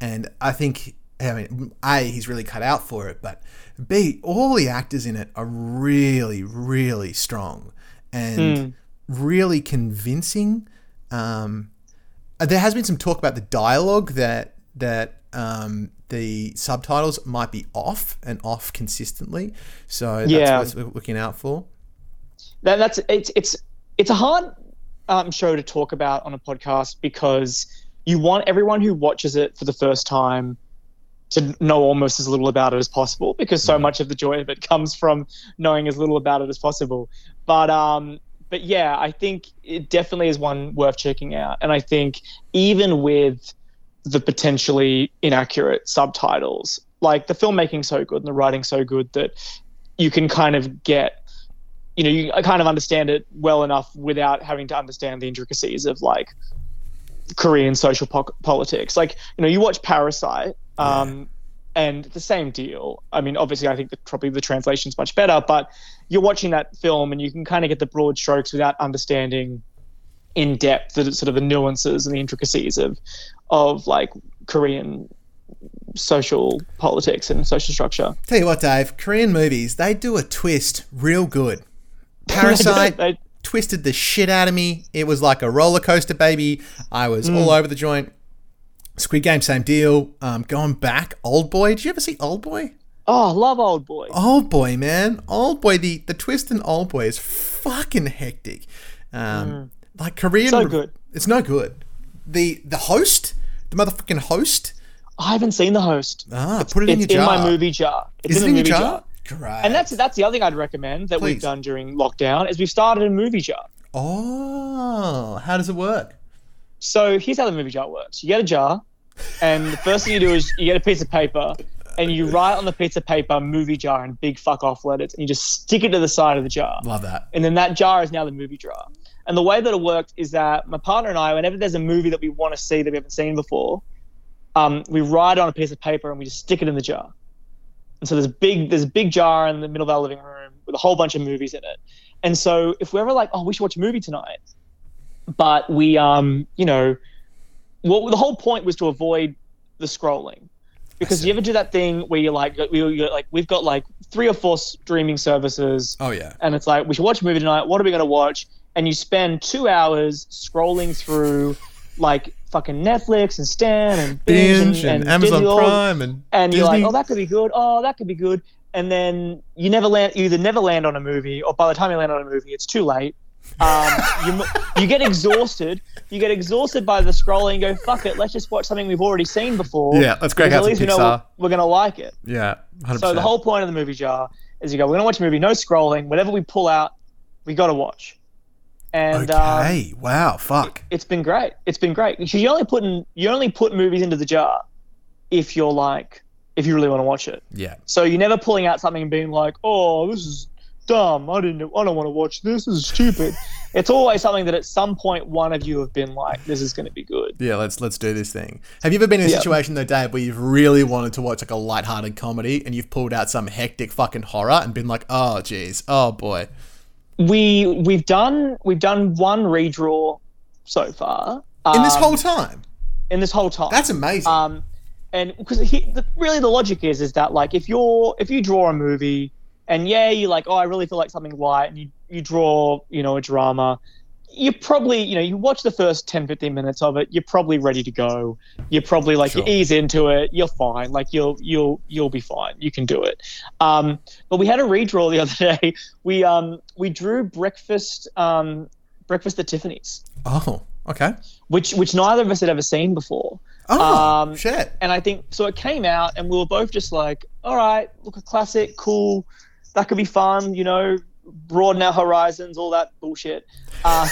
And I think, I mean, a he's really cut out for it, but b all the actors in it are really, really strong and Mm. Really convincing. Um, uh, there has been some talk about the dialogue that that um, the subtitles might be off and off consistently. So that's Yeah. what we're looking out for. that, that's it's it's it's a hard um, show to talk about on a podcast because you want everyone who watches it for the first time to know almost as little about it as possible because so much of the joy of it comes from knowing as little about it as possible. But um, but yeah, I think it definitely is one worth checking out, and I think even with the potentially inaccurate subtitles, like the filmmaking so good and the writing so good that you can kind of get you know, you kind of understand it well enough without having to understand the intricacies of like Korean social po- politics. Like, you know, you watch Parasite, um, and the same deal. I mean, obviously, I think that probably the translation's much better, but you're watching that film and you can kind of get the broad strokes without understanding in depth the sort of the nuances and the intricacies of of like Korean social politics and social structure. Tell you what, Dave, Korean movies, they do a twist real good. Parasite They- twisted the shit out of me. It was like a roller coaster, baby. I was Mm. all over the joint. Squid Game, same deal. Um, going back, Old Boy. Did you ever see Old Boy? Oh, love Old Boy. Old Boy, man. Old Boy, the, the twist in Old Boy is fucking hectic. Um, Like Korean. Mm. So good. It's no good. The the host, the motherfucking host. I haven't seen the host. Ah, put it in it's your jar. in my movie jar. It's Is in it the in your movie jar? jar. Great. And that's that's the other thing I'd recommend that we've done during lockdown is we've started a movie jar. Oh, how does it work? So here's how the movie jar works. You get a jar, and the first thing you do is you get a piece of paper, and you write on the piece of paper movie jar in big fuck off letters, and you just stick it to the side of the jar. Love that. And then that jar is now the movie jar. And the way that it worked is that my partner and I, whenever there's a movie that we want to see that we haven't seen before, um, we write it on a piece of paper and we just stick it in the jar. And so there's a big there's a big jar in the middle of our living room with a whole bunch of movies in it. And so if we're ever like, oh, we should watch a movie tonight, but we um, you know, well, the whole point was to avoid the scrolling. Because you ever do that thing where you're like, we- you're like, we've got like three or four streaming services, Oh yeah. and it's like we should watch a movie tonight. What are we going to watch? And you spend two hours scrolling through like fucking Netflix and Stan and Binge, Binge and Amazon Disney Prime and and you're like, oh, that could be good. Oh, that could be good. and then you never land. You either never land on a movie, or by the time you land on a movie, it's too late. Um, you you get exhausted. You get exhausted by the scrolling. and go fuck it. Let's just watch something we've already seen before. Yeah, let's crack out At least some we know Pixar. we're gonna like it. Yeah, 100%. So the whole point of the movie jar is you go, we're gonna watch a movie, no scrolling. Whatever we pull out, we gotta watch. And um, Okay, wow, fuck. it's been great. It's been great. Because you only put in, you only put movies into the jar if you're like if you really want to watch it. Yeah. So you're never pulling out something and being like, "Oh, this is dumb. I didn't. I don't want to watch this. This is stupid." it's always something that at some point one of you have been like, "This is going to be good." Yeah, let's let's do this thing. Have you ever been in a Yeah. situation though, Dave, where you've really wanted to watch like a light-hearted comedy and you've pulled out some hectic fucking horror and been like, oh jeez, oh boy. We we've done we've done one redraw so far In this Um, whole time? In this whole time. That's amazing. Um, and because really the logic is is that like if you're if you draw a movie and yeah you're like oh I really feel like something light and you you draw you know a drama you probably you know you watch the first 10 15 minutes of it you're probably ready to go you're probably like you ease into it you're fine like you'll you'll you'll be fine you can do it um but we had a redraw the other day we um we drew breakfast um breakfast at tiffany's Oh, okay. which which neither of us had ever seen before. Oh, um, shit. And I think so. It came out, and we were both just like, "All right, look, a classic, cool. That could be fun, you know, broaden our horizons, all that bullshit." Um,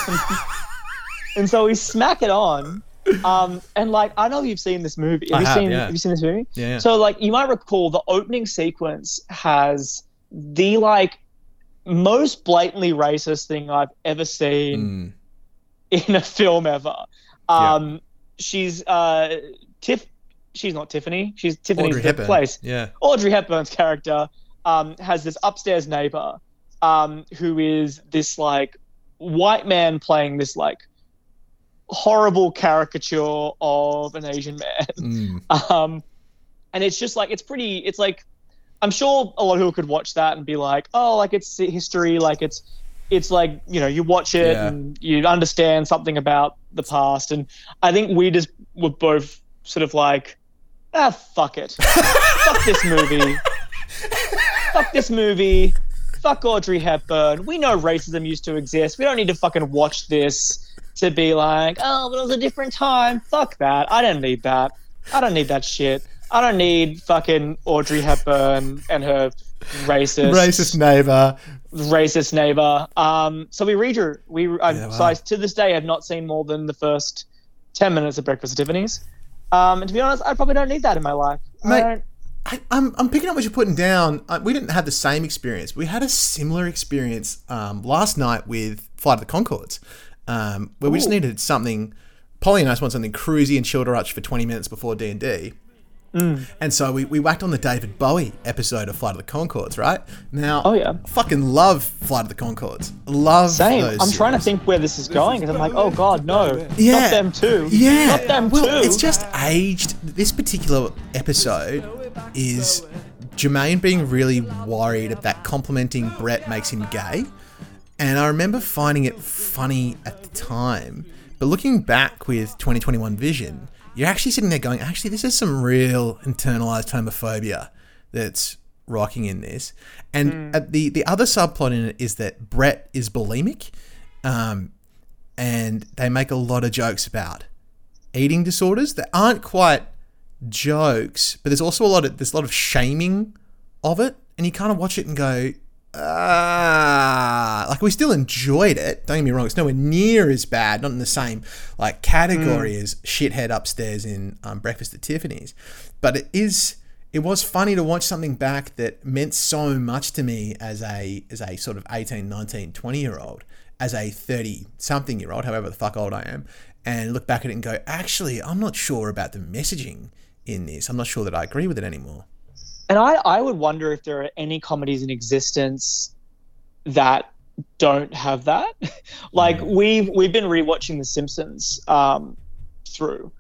and so we smack it on. Um, and like, I know you've seen this movie. Have I you have, seen? yeah. Have you seen this movie? Yeah, yeah. So like, you might recall the opening sequence has the like most blatantly racist thing I've ever seen in a film ever. Um, she's uh, Tiff. She's not Tiffany. She's Tiffany's Audrey Hepburn. place. Yeah. Audrey Hepburn's character um, has this upstairs neighbor um, who is this like white man playing this like horrible caricature of an Asian man. Mm. Um, and it's just like it's pretty. It's like I'm sure a lot of people could watch that and be like, oh, like it's history, like it's it's like you know you watch it Yeah. and you understand something about the past. And I think we just were both sort of like, ah, fuck it, fuck this movie, fuck this movie. Fuck Audrey Hepburn. We know racism used to exist. We don't need to fucking watch this to be like, oh, but it was a different time. Fuck that. I don't need that. I don't need that shit. I don't need fucking Audrey Hepburn and her racist, Racist neighbor. racist neighbor. Um, so we read redrew. We I, Yeah, so. I, to this day have not seen more than the first ten minutes of Breakfast at Tiffany's. Um, and to be honest, I probably don't need that in my life. I Mate, don't- I, I'm, I'm picking up what you're putting down. Uh, we didn't have the same experience. We had a similar experience um, last night with Flight of the Conchords, um, where we just needed something. Polly and I just want something cruisy and chill to watch for 20 minutes before D and D. Mm. And so we, we whacked on the David Bowie episode of Flight of the Conchords, right? Now, oh yeah, fucking love Flight of the Conchords. Love Same. those. I'm trying to think where this is going because I'm like, oh god, no, Yeah. not them too. Yeah. not them well, too. it's just aged. This particular episode is Jermaine being really worried that complimenting Brett makes him gay. And I remember finding it funny at the time. But looking back with 2021 vision, you're actually sitting there going, actually, this is some real internalized homophobia that's rocking in this. And uh, the, the other subplot in it is that Brett is bulimic. Um, and they make a lot of jokes about eating disorders that aren't quite jokes, but there's also a lot of there's a lot of shaming of it, and you kind of watch it and go, ah, like we still enjoyed it. Don't get me wrong; it's nowhere near as bad, not in the same like category as shithead upstairs in um, Breakfast at Tiffany's, but it is. It was funny to watch something back that meant so much to me as a as a sort of 18, 19, 20 year old, as a 30 something year old, however the fuck old I am, and look back at it and go, actually, I'm not sure about the messaging in this. I'm not sure that I agree with it anymore. And I, I would wonder if there are any comedies in existence that don't have that. like we've we've been rewatching The Simpsons um, through,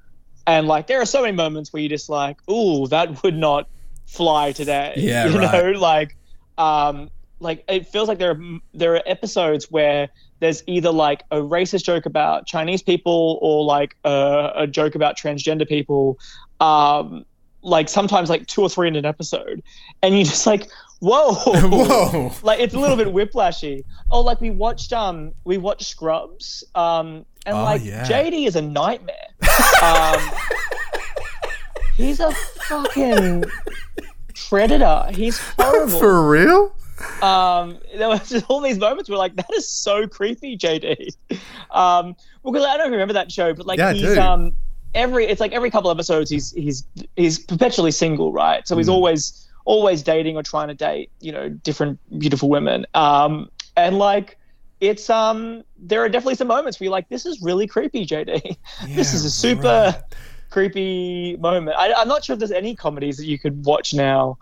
and like there are so many moments where you're just like, "Ooh, that would not fly today." Yeah, you right. know, like um, like it feels like there are there are episodes where there's either like a racist joke about Chinese people or like a, a joke about transgender people. Um, like sometimes like two or three in an episode, and you just like, whoa, Whoa. like it's a little bit whiplashy. Oh, like we watched um we watched Scrubs um and Oh, like yeah. JD is a nightmare. um, he's a fucking predator. He's horrible. For real? Um, there was just all these moments where like that is so creepy, JD. Um, well, because I don't remember that show, but like Yeah, he's um every it's like every couple episodes he's he's he's perpetually single, right? So Mm. he's always always dating or trying to date, you know, different beautiful women. Um, and like it's um there are definitely some moments where you're like, this is really creepy, JD. this is a super creepy moment. I, I'm not sure if there's any comedies that you could watch now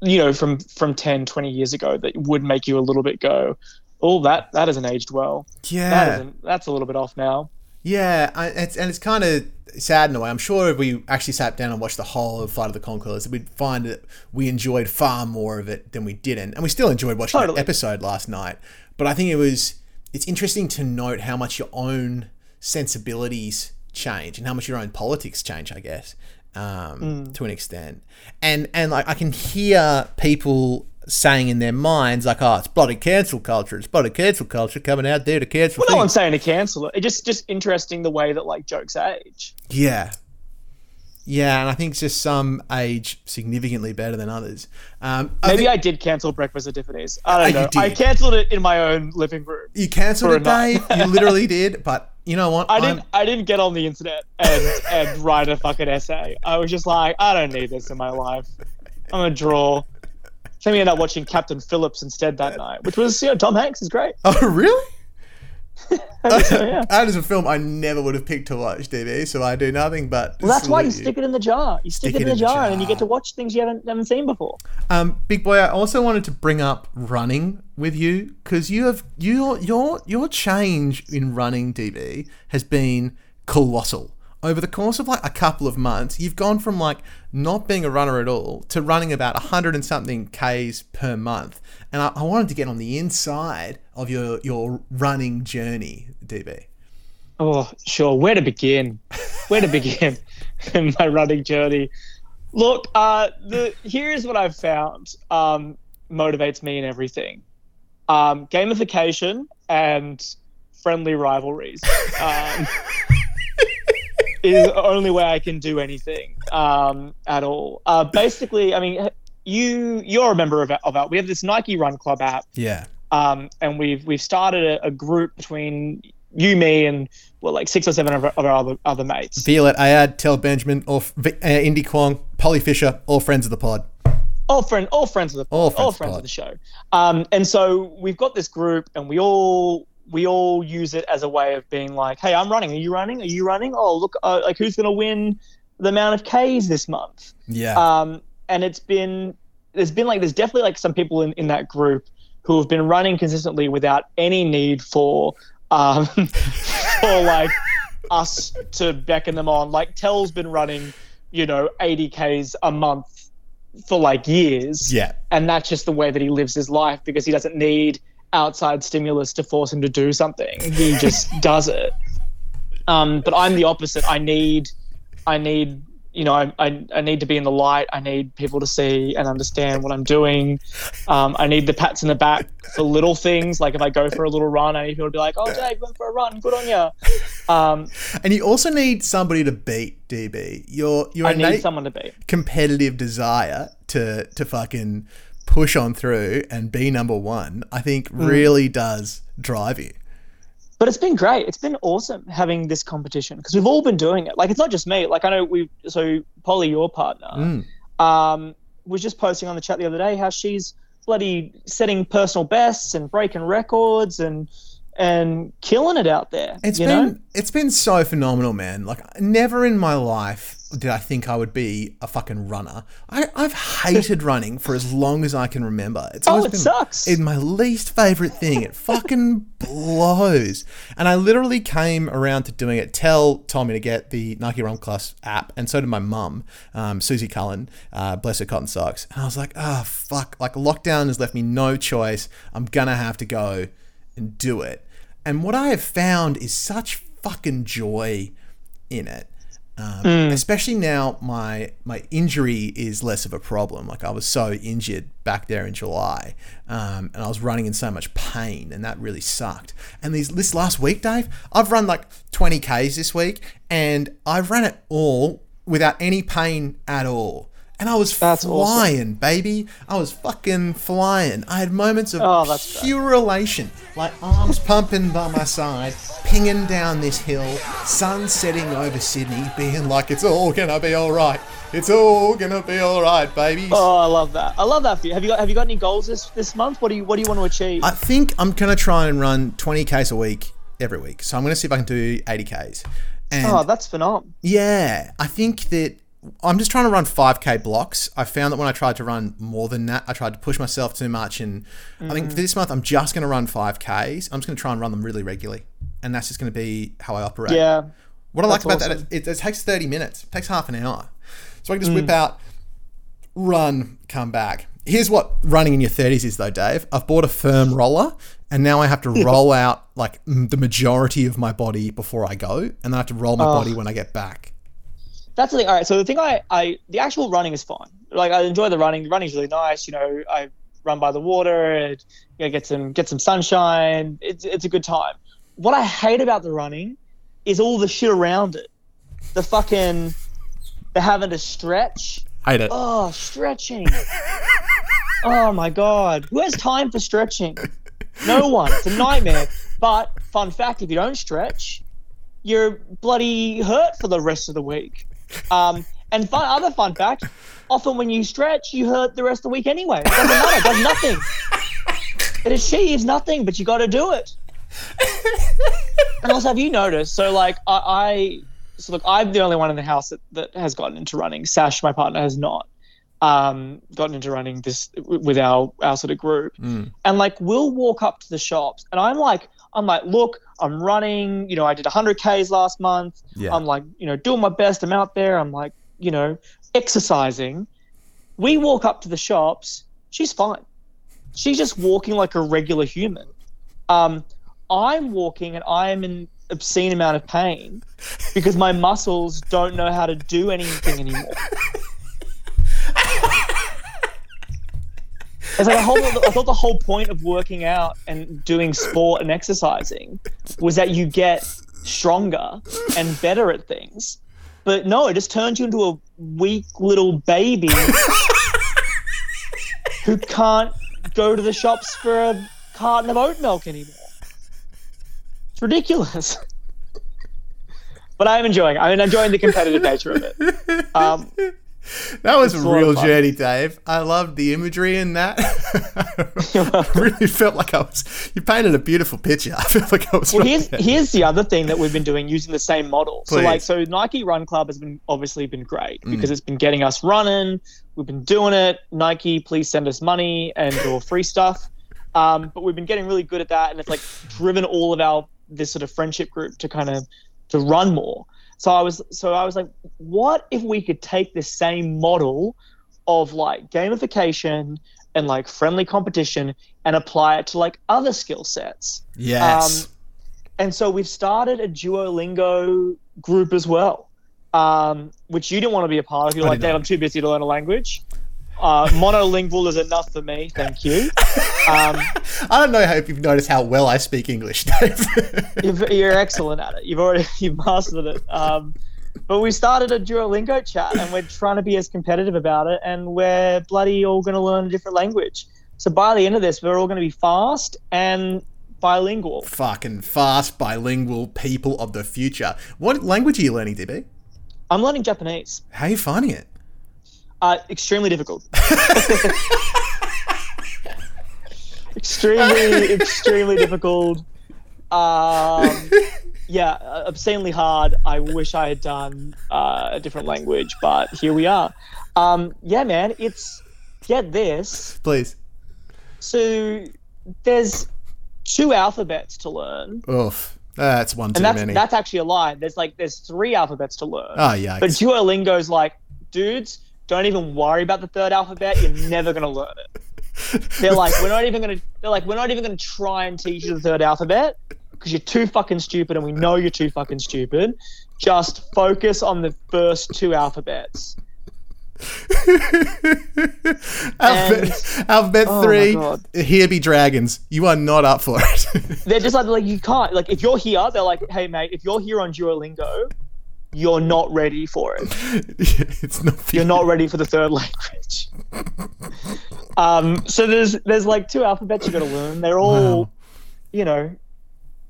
you know from from 10 20 years ago that would make you a little bit go oh that that hasn't aged well Yeah. that isn't that's a little bit off now Yeah, I, it's, and it's kind of sad in a way. I'm sure if we actually sat down and watched the whole of Flight of the Conchords we'd find that we enjoyed far more of it than we didn't, and we still enjoyed watching Totally. that episode last night. But I think it was it's interesting to note how much your own sensibilities change and how much your own politics change. I guess um, Mm. to an extent, and and like I can hear people saying in their minds like, "Oh, it's bloody cancel culture. It's bloody cancel culture coming out there to cancel." well no one's saying to cancel it it's just just interesting the way that like jokes age Yeah. Yeah, and I think just some age significantly better than others. Um, I maybe think I did cancel breakfast at tiffany's i don't know i canceled it in my own living room you cancelled it. Dave. You literally did. But you know what? I I'm- didn't. I didn't get on the internet and and write a fucking essay. I was just like, I don't need this in my life. I'm gonna draw. So we ended up watching Captain Phillips instead that night, which was you know Tom Hanks is great. Oh, really? yeah. That is a film I never would have picked to watch, DB. So I do nothing but. Well, that's why you stick it in the jar. You stick, it in the jar, and then you get to watch things you haven't haven't seen before. Um, big boy, I also wanted to bring up running with you because you have your your your change in running, DB, has been colossal. Over the course of like a couple of months, you've gone from like not being a runner at all to running about a hundred and something k's per month. And I, I wanted to get on the inside of your your running journey, DB. Oh, sure. Where to begin? Where to begin in my running journey? Look, uh, the here's what I've found um, motivates me in everything: um, gamification and friendly rivalries. Um, is the only way I can do anything um, at all. Uh, basically, I mean, you you're a member of our, of our. We have this Nike Run Club app Yeah. um, and we've we've started a, a group between you, me, and well, like six or seven of our, of our other other mates. Violet Ayad, Tel Benjamin, or uh, Indy Kwong, Polly Fisher, all friends of the pod. All friend, all friends of the All all friends friends, of of the show. Um, and so we've got this group, and we all we all use it as a way of being like, hey, I'm running. Are you running? Are you running? Oh, look, uh, like who's gonna win the amount of K's this month? Yeah. Um, and it's been there's been like there's definitely like some people in, in that group who have been running consistently without any need for um for like us to beckon them on. Like Tell's been running, you know, 80 Ks a month for like years. Yeah. And that's just the way that he lives his life because he doesn't need outside stimulus to force him to do something. He just does it. Um, but I'm the opposite. I need, I need, you know, I, I, I need to be in the light. I need people to see and understand what I'm doing. Um, I need the pats in the back for little things. Like if I go for a little run, I need people to be like, "Oh, Dave, went for a run. Good on you." Um, And you also need somebody to beat DB. Your your I need innate someone to beat. competitive desire to to fucking push on through and be number one. I think Mm. really does drive you. but it's been great. It's been awesome having this competition because we've all been doing it. Like it's not just me. Like I know we. So Polly, your partner, Mm. um, was just posting on the chat the other day how she's bloody setting personal bests and breaking records and and killing it out there. It's you been know? it's been so phenomenal, man. Like never in my life did I think I would be a fucking runner. I, I've hated running for as long as I can remember. It's Oh, it been sucks. It's my least favorite thing. It fucking blows. And I literally came around to doing it. Tell told me to get the Nike Run Plus app, and so did my mum, um, Susie Cullen, uh, bless her cotton socks. And I was like, oh fuck! Like lockdown has left me no choice. I'm gonna have to go and do it. And what I have found is such fucking joy in it. Um, Mm. Especially now, my my injury is less of a problem. Like I was so injured back there in July, um, and I was running in so much pain, and that really sucked. And these this last week, Dave, I've run like 20 k's this week, and I've run it all without any pain at all. And I was flying, baby. I was fucking flying. I had moments of Oh, that's pure elation, like arms pumping by my side, pinging down this hill, sun setting over Sydney, being like, it's all gonna be all right. It's all gonna be all right, baby. Oh, I love that. I love that for you. Have you got Have you got any goals this this month? What do you What do you want to achieve? I think I'm gonna try and run 20 k's a week every week. So I'm gonna see if I can do 80 k's. And oh, that's phenomenal. yeah, I think that I'm just trying to run 5k blocks. I found that when I tried to run more than that, I tried to push myself too much. And I think for this month, I'm just going to run 5ks. I'm just going to try and run them really regularly. And that's just going to be how I operate. Yeah. What I like about awesome. that, it, it takes 30 minutes, it takes half an hour. So I can just Mm. whip out, run, come back. Here's what running in your 30s is, though, Dave. I've bought a foam roller, and now I have to roll out like m- the majority of my body before I go, and then I have to roll my Oh. body when I get back. That's the thing. All right. So the thing I, I the actual running is fine. Like I enjoy the running. The running's really nice. You know, I run by the water and you know, get some get some sunshine. It's it's a good time. What I hate about the running is all the shit around it. The fucking the having to stretch. Hate it. Oh, stretching. oh my god. Who has time for stretching? No one. It's a nightmare. But fun fact, if you don't stretch, you're bloody hurt for the rest of the week. Um, and fun other fun fact, often when you stretch, you hurt the rest of the week anyway. It doesn't matter, it does nothing. It achieves nothing, but you gotta do it. and also have you noticed, so like I, I so look, I'm the only one in the house that, that has gotten into running. Sash, my partner, has not um, gotten into running this with our our sort of group. Mm. And like we'll walk up to the shops, and I'm like, I'm like, look, I'm running. You know, I did 100 k's last month. Yeah. I'm like, you know, doing my best. I'm out there. I'm like, you know, exercising. We walk up to the shops. She's fine. She's just walking like a regular human. Um, I'm walking and I am in obscene amount of pain because my muscles don't know how to do anything anymore. It's like a whole, I thought the whole point of working out and doing sport and exercising was that you get stronger and better at things. But no, it just turns you into a weak little baby who can't go to the shops for a carton of oat milk anymore. It's ridiculous. But I'm enjoying it. I'm enjoying the competitive nature of it. Um, That was It's a a lot of real journey, Dave. I loved the imagery in that. I really felt like I was. You painted a beautiful picture. I felt like I was. Well, here's there. here's the other thing that we've been doing using the same model. So like so Nike Run Club has been obviously been great Mm. because it's been getting us running. We've been doing it. Nike, please send us money and or free stuff. Um, but we've been getting really good at that, and it's like driven all of our this sort of friendship group to kind of to run more. So I was so I was like, what if we could take this same model of like gamification and like friendly competition and apply it to like other skill sets? Yes. Um, and so we've started a Duolingo group as well, um, which you didn't want to be a part of. You're I like, Dave. I'm too busy to learn a language. Uh, monolingual is enough for me, thank you. Um, I don't know how if you've noticed how well I speak English, Dave. you've, you're excellent at it. You've already you've mastered it. Um, but we started a Duolingo chat, and we're trying to be as competitive about it, and we're bloody all going to learn a different language. So by the end of this, we're all going to be fast and bilingual. Fucking fast bilingual people of the future. What language are you learning, DB? I'm learning Japanese. How are you finding it? Uh, extremely difficult. extremely, extremely difficult. Um, yeah, uh, obscenely hard. I wish I had done uh, a different language, but here we are. Um, yeah, man, it's get this. Please. So there's two alphabets to learn. Oof. That's one too and that's many. that's actually a lie. There's like there's three alphabets to learn. Oh, yeah. But Duolingo's like, dudes, don't even worry about the third alphabet. You're never gonna learn it. They're like, we're not even gonna. They're like, we're not even gonna try and teach you the third alphabet because you're too fucking stupid, and we know you're too fucking stupid. just focus on the first two alphabets. alphabet, alphabet Oh three. Here be dragons. You are not up for it. They're just like like you can't like if you're here, they're like, hey mate, if you're here on Duolingo, you're not ready for it. it's not. You're not ready for the third language. um, so there's there's like two alphabets you got to learn. They're all, Wow. you know,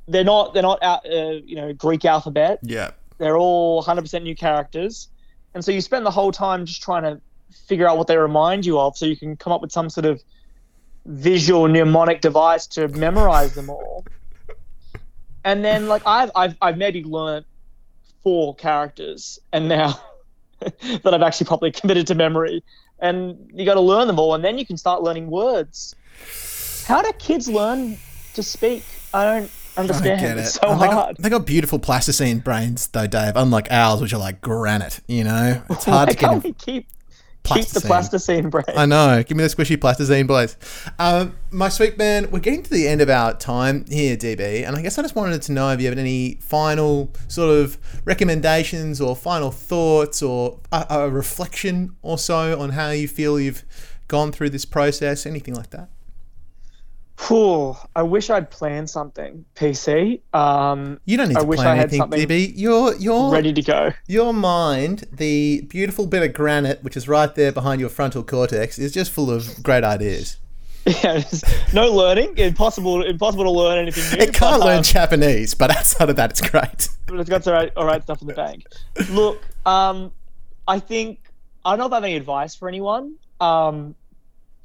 they're not they're not out, uh, you know Greek alphabet. Yeah. They're all 100% new characters, and so you spend the whole time just trying to figure out what they remind you of, so you can come up with some sort of visual mnemonic device to memorize them all. And then like I've I've I've maybe learned four characters, and now that I've actually properly committed to memory, and you got to learn them all, and then you can start learning words. How do kids learn to speak? I don't I understand. get it. It's so Oh, they, hard. got, they got beautiful plasticine brains, though, Dave. Unlike ours, which are like granite. You know, it's hard to get. in- we keep keep the Plasticine. plasticine? I know. Give me the squishy plasticine, boys. Um, my sweet man, we're getting to the end of our time here, DB, and I guess I just wanted to know if you have any final sort of recommendations or final thoughts or a, a reflection or so on how you feel you've gone through this process, anything like that. Whew, I wish I'd planned something, PC. Um, You don't need I to wish plan I had anything, DB. You're you're ready to go. Your mind, the beautiful bit of granite, which is right there behind your frontal cortex, is just full of great ideas. Yeah, no learning. Impossible. Impossible to learn anything new. It can't but, learn um, Japanese, but outside of that, it's great. but it's got the right, all right stuff in the bank. Look, um, I think I don't know if I have any advice for anyone, um,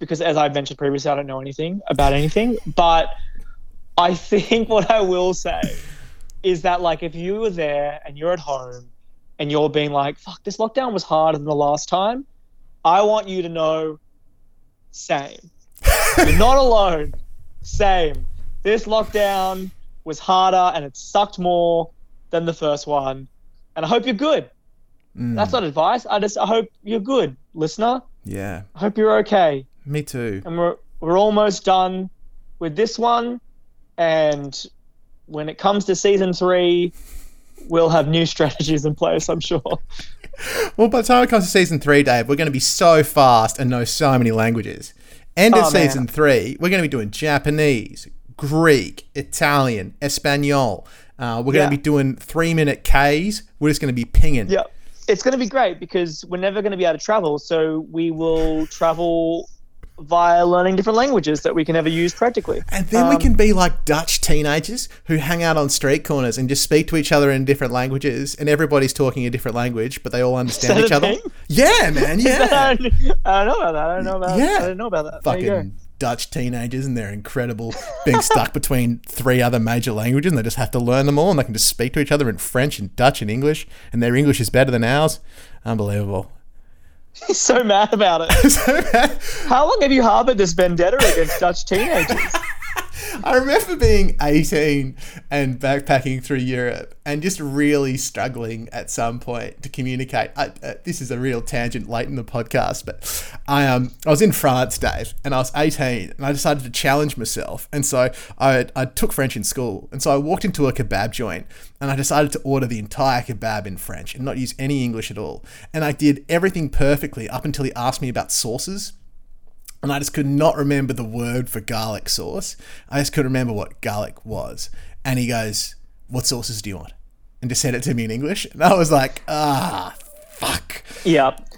because as I mentioned previously, I don't know anything about anything. But I think what I will say is that, like, if you were there and you're at home and you're being like, "Fuck, this lockdown was harder than the last time," I want you to know, same. you're not alone. Same. This lockdown was harder and it sucked more than the first one. And I hope you're good. Mm. That's not advice. I just I hope you're good, listener. Yeah, I hope you're okay. Me too. And we're we're almost done with this one. And when it comes to season three, we'll have new strategies in place, I'm sure. Well, by the time it comes to season three, Dave, we're going to be so fast and know so many languages. End of Oh, man. season three, we're going to be doing Japanese, Greek, Italian, Espanol. Uh, we're going Yeah. to be doing three minute Ks. We're just going to be pinging. Yeah. It's going to be great because we're never going to be able to travel. So we will travel via learning different languages that we can never use practically. And then we Um, can be like Dutch teenagers who hang out on street corners and just speak to each other in different languages, and everybody's talking a different language, but they all understand each other. thing? Yeah, man. Yeah. I don't know about that. I don't know about Yeah. I didn't know about that. There you go. Fucking Dutch teenagers, and they're incredible being stuck between three other major languages, and they just have to learn them all, and they can just speak to each other in French and Dutch and English, and their English is better than ours. Unbelievable. He's so mad about it. How long have you harbored this vendetta against Dutch teenagers? I remember being 18 and backpacking through Europe and just really struggling at some point to communicate. I, uh, this is a real tangent late in the podcast, but I um I was in France, Dave, and I was 18 and I decided to challenge myself. And so I, I took French in school. And so I walked into a kebab joint and I decided to order the entire kebab in French and not use any English at all. And I did everything perfectly up until he asked me about sauces and I just could not remember the word for garlic sauce. I just couldn't remember what garlic was. And he goes, What sauces do you want? And just said it to me in English. And I was like, Ah, fuck. Yep.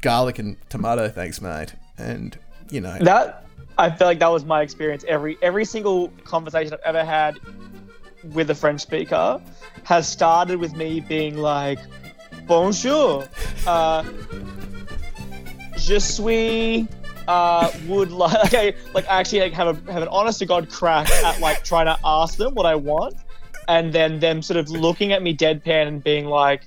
garlic and tomato, thanks, mate. And, you know. That I feel like that was my experience. Every every single conversation I've ever had with a French speaker has started with me being like, "Bonjour, uh, je suis." Uh, would like okay, like I actually like have a have an honest to god crack at like trying to ask them what I want, and then them sort of looking at me deadpan and being like,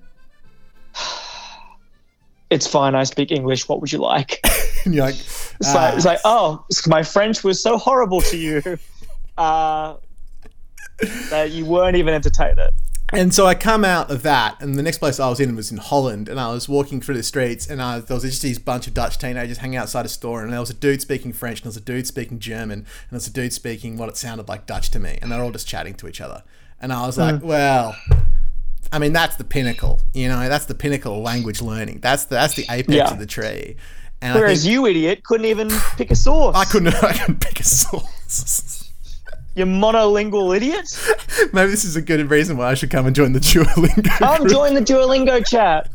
"It's fine, I speak English. What would you like?" and you're like, It's like, it's like, oh, my French was so horrible to you uh, that you weren't even entertained it. And so I come out of that, and the next place I was in was in Holland, and I was walking through the streets, and I, there was just these bunch of Dutch teenagers hanging outside a store, and there was a dude speaking French, and there was a dude speaking German, and there was a dude speaking what it sounded like Dutch to me, and they're all just chatting to each other. And I was like, Mm. well, I mean, that's the pinnacle. You know, that's the pinnacle of language learning. That's the, that's the apex Yeah. of the tree. And Whereas think- you idiot couldn't even pick a sauce. I couldn't. I couldn't pick a sauce. You monolingual idiot. Maybe this is a good reason why I should come and join the Duolingo. Come group. join the Duolingo chat.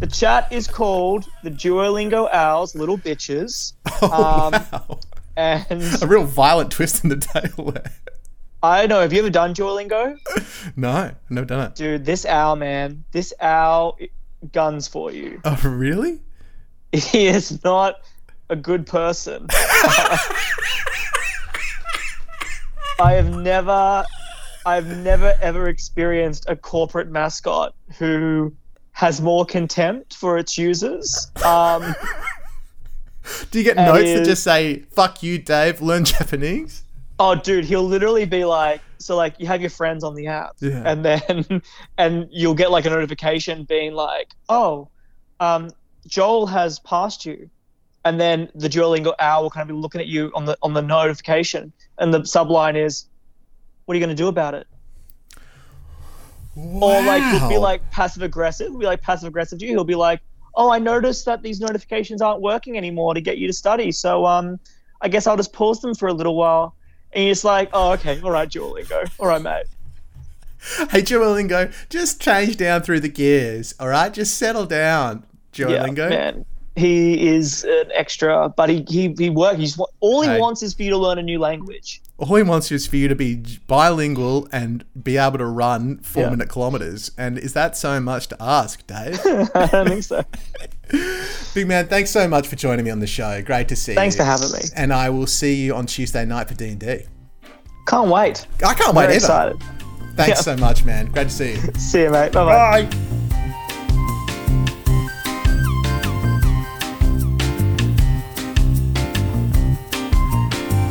The chat is called the Duolingo Owls, little bitches. Oh, Um, wow. And A real violent twist in the tail there. I don't know. Have you ever done Duolingo? No, I've never done it. Dude, this owl, man, this owl guns for you. Oh, really? He is not a good person. I have never, I've never ever experienced a corporate mascot who has more contempt for its users. Um, Do you get notes that just say "fuck you, Dave"? Learn Japanese. Oh, dude, he'll literally be like, so like you have your friends on the app, Yeah. and then and you'll get like a notification being like, oh, um, Joel has passed you, and then the Duolingo owl will kind of be looking at you on the on the notification, and the subline is, what are you going to do about it? Or like he'll be like passive aggressive, he'll be like passive aggressive to you. He'll be like, oh, I noticed that these notifications aren't working anymore to get you to study, so um, I guess I'll just pause them for a little while. And you're just like, oh, okay, all right, Duolingo, all right, mate. Hey, Duolingo, just change down through the gears. All right, just settle down, Duolingo. Yeah, man. He is an extra, but he he he works. He's all he Hey. wants is for you to learn a new language. All he wants is for you to be bilingual and be able to run four Yeah. minute kilometers. And is that so much to ask, Dave? I don't think so. Big man, thanks so much for joining me on the show. Great to see you. Thanks you. for having me. And I will see you on Tuesday night for D and D. Can't wait. I can't wait very either. excited. Thanks Yeah. so much, man. Great to see you. See you, mate. Bye bye. Bye.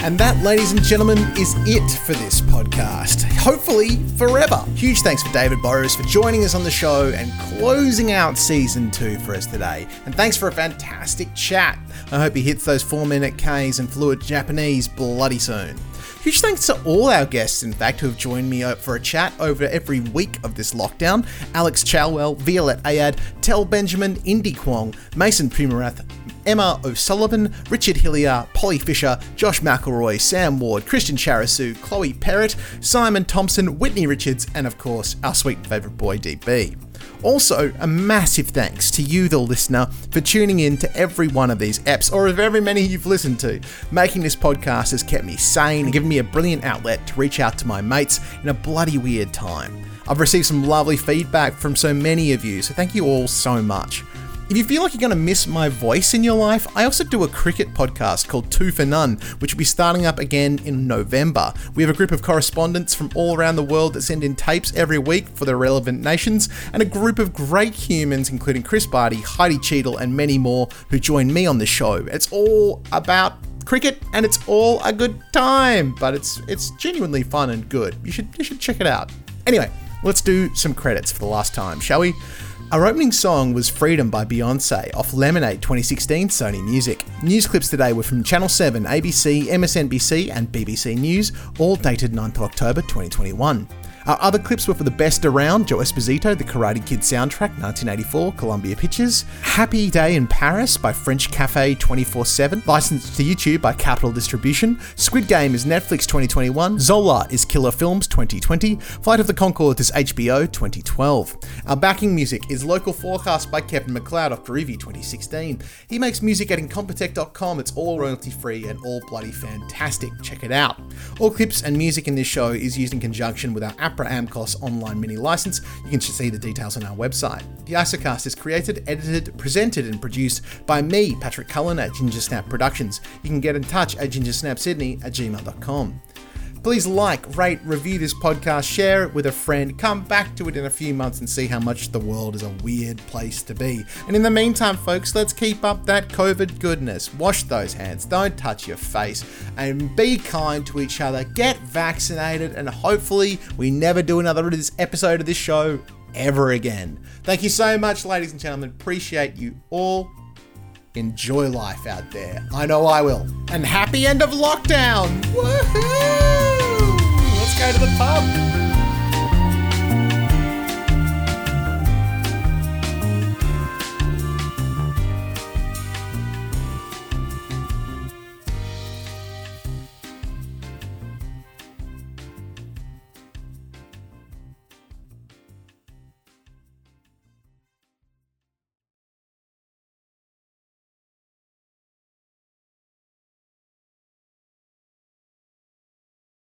And that, ladies and gentlemen, is it for this podcast. Hopefully, forever. Huge thanks for David Burrowes for joining us on the show and closing out season two for us today. And thanks for a fantastic chat. I hope he hits those four minute Ks and fluent Japanese bloody soon. Huge thanks to all our guests, in fact, who have joined me for a chat over every week of this lockdown Alex Chalwell, Violet Ayad, Tel Benjamin, Indy Kwong, Mason Primarath, Emma O'Sullivan, Richard Hillier, Polly Fisher, Josh McElroy, Sam Ward, Christian Charasu, Chloe Perrott, Simon Thompson, Whitney Richards, and of course, our sweet and favourite boy, DB. Also, a massive thanks to you, the listener, for tuning in to every one of these apps, or of every many you've listened to. Making this podcast has kept me sane and given me a brilliant outlet to reach out to my mates in a bloody weird time. I've received some lovely feedback from so many of you, so thank you all so much. If you feel like you're going to miss my voice in your life, I also do a cricket podcast called Two for None, which will be starting up again in November. We have a group of correspondents from all around the world that send in tapes every week for the relevant nations, and a group of great humans, including Chris Barty, Heidi Cheadle, and many more, who join me on the show. It's all about cricket and it's all a good time, but it's it's genuinely fun and good. You should you should check it out. Anyway, let's do some credits for the last time, shall we? Our opening song was Freedom by Beyonce off Lemonade 2016 Sony Music. News clips today were from Channel 7, ABC, MSNBC, and BBC News, all dated 9th October 2021. Our other clips were for The Best Around, Joe Esposito, The Karate Kid soundtrack, 1984, Columbia Pictures, Happy Day in Paris by French Cafe 24 7, licensed to YouTube by Catapult Distribution, Squid Game is Netflix 2021, Zola is Killer Films 2020, Flight of the Concord is HBO 2012. Our backing music is Local Forecast by Kevin McLeod of Groovy 2016. He makes music at Incompetech.com, it's all royalty free and all bloody fantastic. Check it out. All clips and music in this show is used in conjunction with our APRA AMCOS online mini license. You can see the details on our website. The Isocast is created, edited, presented, and produced by me, Patrick Cullen at Ginger Snap Productions. You can get in touch at gingersnapsydney at gmail.com. Please like, rate, review this podcast, share it with a friend, come back to it in a few months and see how much the world is a weird place to be. And in the meantime, folks, let's keep up that COVID goodness. Wash those hands, don't touch your face, and be kind to each other. Get vaccinated, and hopefully, we never do another episode of this show ever again. Thank you so much, ladies and gentlemen. Appreciate you all. Enjoy life out there. I know I will. And happy end of lockdown. Woohoo! Let's go to the pub.